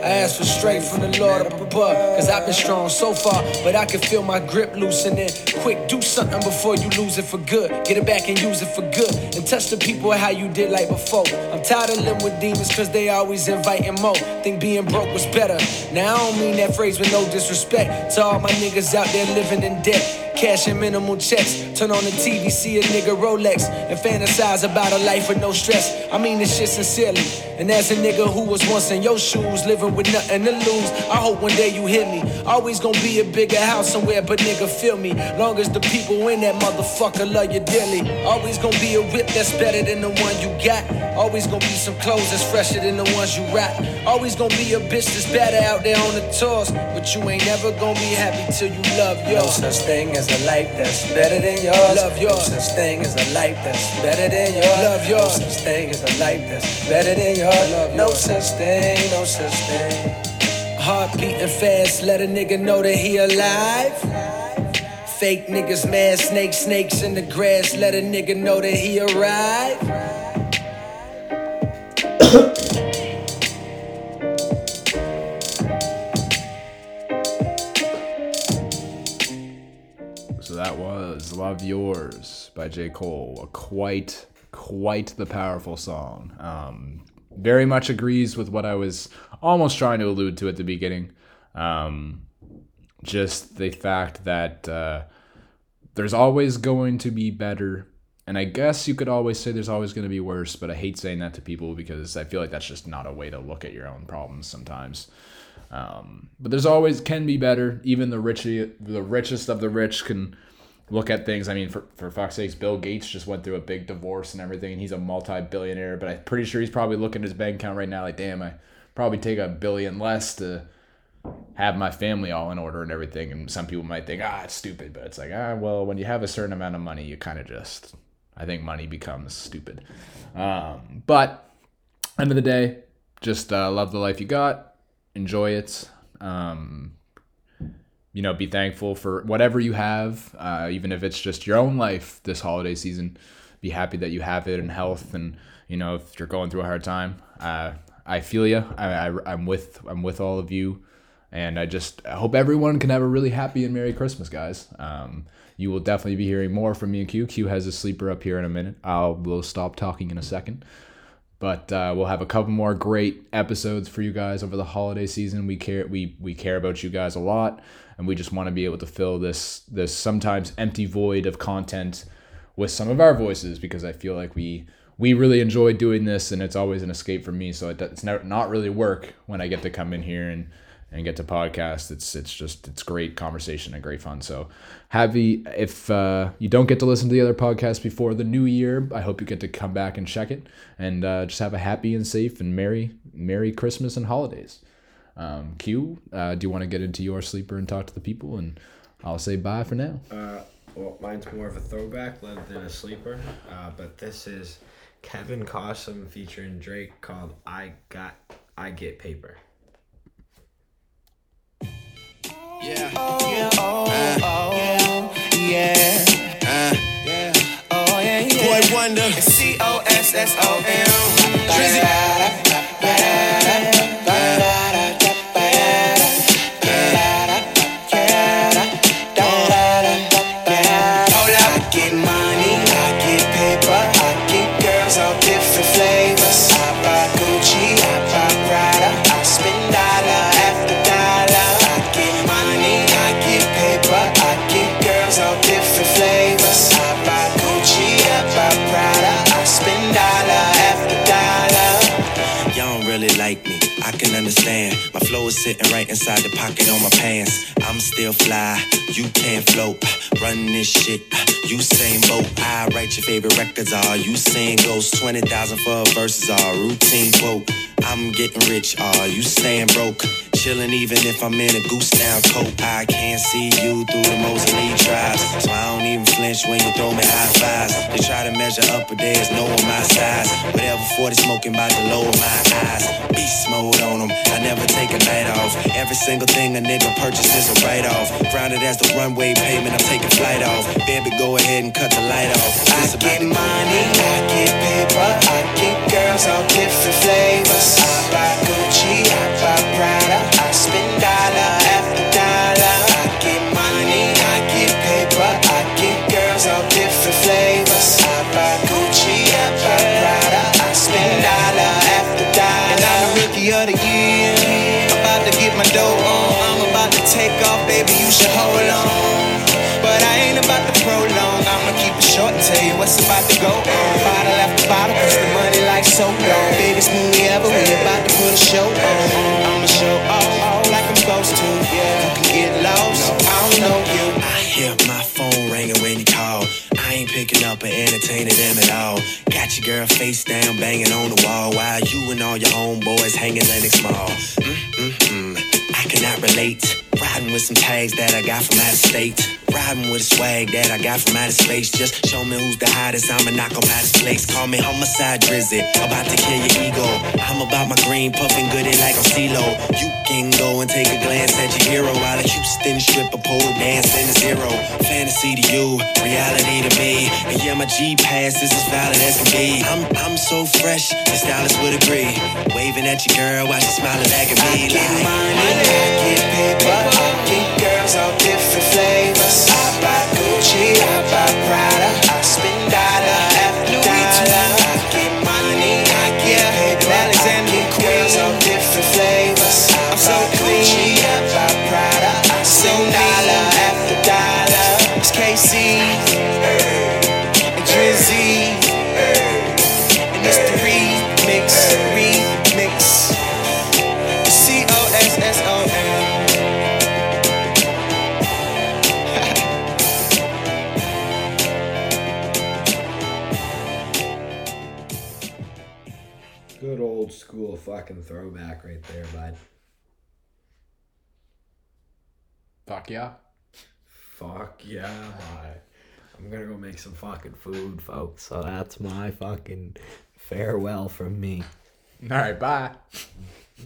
I ask for strength from the Lord up above. Cause I've been strong so far, but I can feel my grip loosening. Quick, do something before you lose it for good. Get it back and use it for good. And touch the people how you did like before. I'm tired of living with demons cause they always inviting more. Think being broke was better. Now I don't mean that phrase with no disrespect to all my niggas out there living in debt. Cashing minimal checks. Turn on the TV, see a nigga Rolex, and fantasize about a life with no stress. I mean this shit sincerely. And as a nigga who was once in your shoes, living with nothing to lose, I hope one day you hear me. Always gonna be a bigger house somewhere, but nigga, feel me. Long as the people in that motherfucker love you dearly. Always gonna be a whip that's better than the one you got. Always gonna be some clothes that's fresher than the ones you rock. Always gonna be a bitch that's better out there on the tours. But you ain't never gonna be happy till you love yours. No such thing as a life that's better than yours. Love yours. No such thing as a life that's better than yours. Love yours. No such thing as a life that's better than yours. Love no such thing, no such thing. Heart beating fast, let a nigga know that he alive. Fake niggas, mad snakes, snakes in the grass, let a nigga know that he arrived. Love Yours by J. Cole. A quite, quite the powerful song. Um, very much agrees with what I was almost trying to allude to at the beginning. Um, just the fact that uh, there's always going to be better. And I guess you could always say there's always going to be worse, but I hate saying that to people because I feel like that's just not a way to look at your own problems sometimes. Um, but there's always can be better. Even the the richest of the rich can look at things. I mean, for, for fuck's sakes, Bill Gates just went through a big divorce and everything, and he's a multi-billionaire. But I'm pretty sure he's probably looking at his bank account right now, like, damn, I probably take a billion less to have my family all in order and everything. And some people might think, ah, it's stupid, but it's like, ah, well, when you have a certain amount of money, you kind of just, I think money becomes stupid. Um, but end of the day, just uh, love the life you got, enjoy it. Um, you know, be thankful for whatever you have, uh, even if it's just your own life this holiday season. Be happy that you have it in health, and you know, if you're going through a hard time, uh, I feel you. I, I, I'm with I'm with all of you, and I just I hope everyone can have a really happy and merry Christmas, guys. Um, you will definitely be hearing more from me and Q. Q has a sleeper up here in a minute. I'll will stop talking in a second. But uh, we'll have a couple more great episodes for you guys over the holiday season. We care we we care about you guys a lot, and we just want to be able to fill this this sometimes empty void of content with some of our voices because I feel like we we really enjoy doing this, and it's always an escape for me. So it, it's not not really work when I get to come in here and and get to podcast. It's it's just it's great conversation and great fun. So happy if uh, you don't get to listen to the other podcast before the new year, I hope you get to come back and check it and uh, just have a happy and safe and merry merry Christmas and holidays. Um, Q, uh, do you want to get into your sleeper and talk to the people? And I'll say bye for now. Uh, well, mine's more of a throwback than a sleeper. Uh, but this is Kevin Cossom featuring Drake called "I Got I Get Paper." Yeah. Yeah, oh, oh, yeah. Uh, Oh, yeah, yeah. Boy Wonder. C O S S O M. Drizzy. Is sitting right inside the pocket on my pants. I'm still fly, you can't float. Running this shit, you same boat. I write your favorite records, all you sing ghosts. 20,000 for verses, all routine quote. I'm getting rich, all you staying broke. Chillin' even if I'm in a goose down coat. I can't see you through the Mosley tribes. So I don't even flinch when you throw me high fives. They try to measure up, but there's no on my size. Whatever 40 smoking by the lower my eyes. Beast mode on them, I never take a night off. Every single thing a nigga purchases a write off. Grounded as the runway payment, I'm taking flight off. Baby, go ahead and cut the light off. I It's get money, I get paper, I get and entertaining them at all. Got your girl face down, banging on the wall while you and all your homeboys hanging Lenox Mall. Mm-mm-mm. I cannot relate. Riding with some tags that I got from out of state. Riding with a swag that I got from outer space. Just show me who's the hottest. I'ma knock 'em out of place. Call me homicide drizzy. About to kill your ego. I'm about my green, puffing Goodie like I'm CeeLo. You can go and take a glance at your hero while a Houston stripper pole dance in a zero. Fantasy to you, reality to me. And yeah, my G pass is as valid as can be. I'm I'm so fresh, the stylist would agree. Waving at your girl while she smiling back at I me get like. money, I get paper, I girls all different flavors. I buy Gucci, I buy Prada, fucking throwback right there, bud. Fuck yeah. Fuck yeah. I'm gonna go make some fucking food, folks. So that's my fucking farewell from me. All right, bye.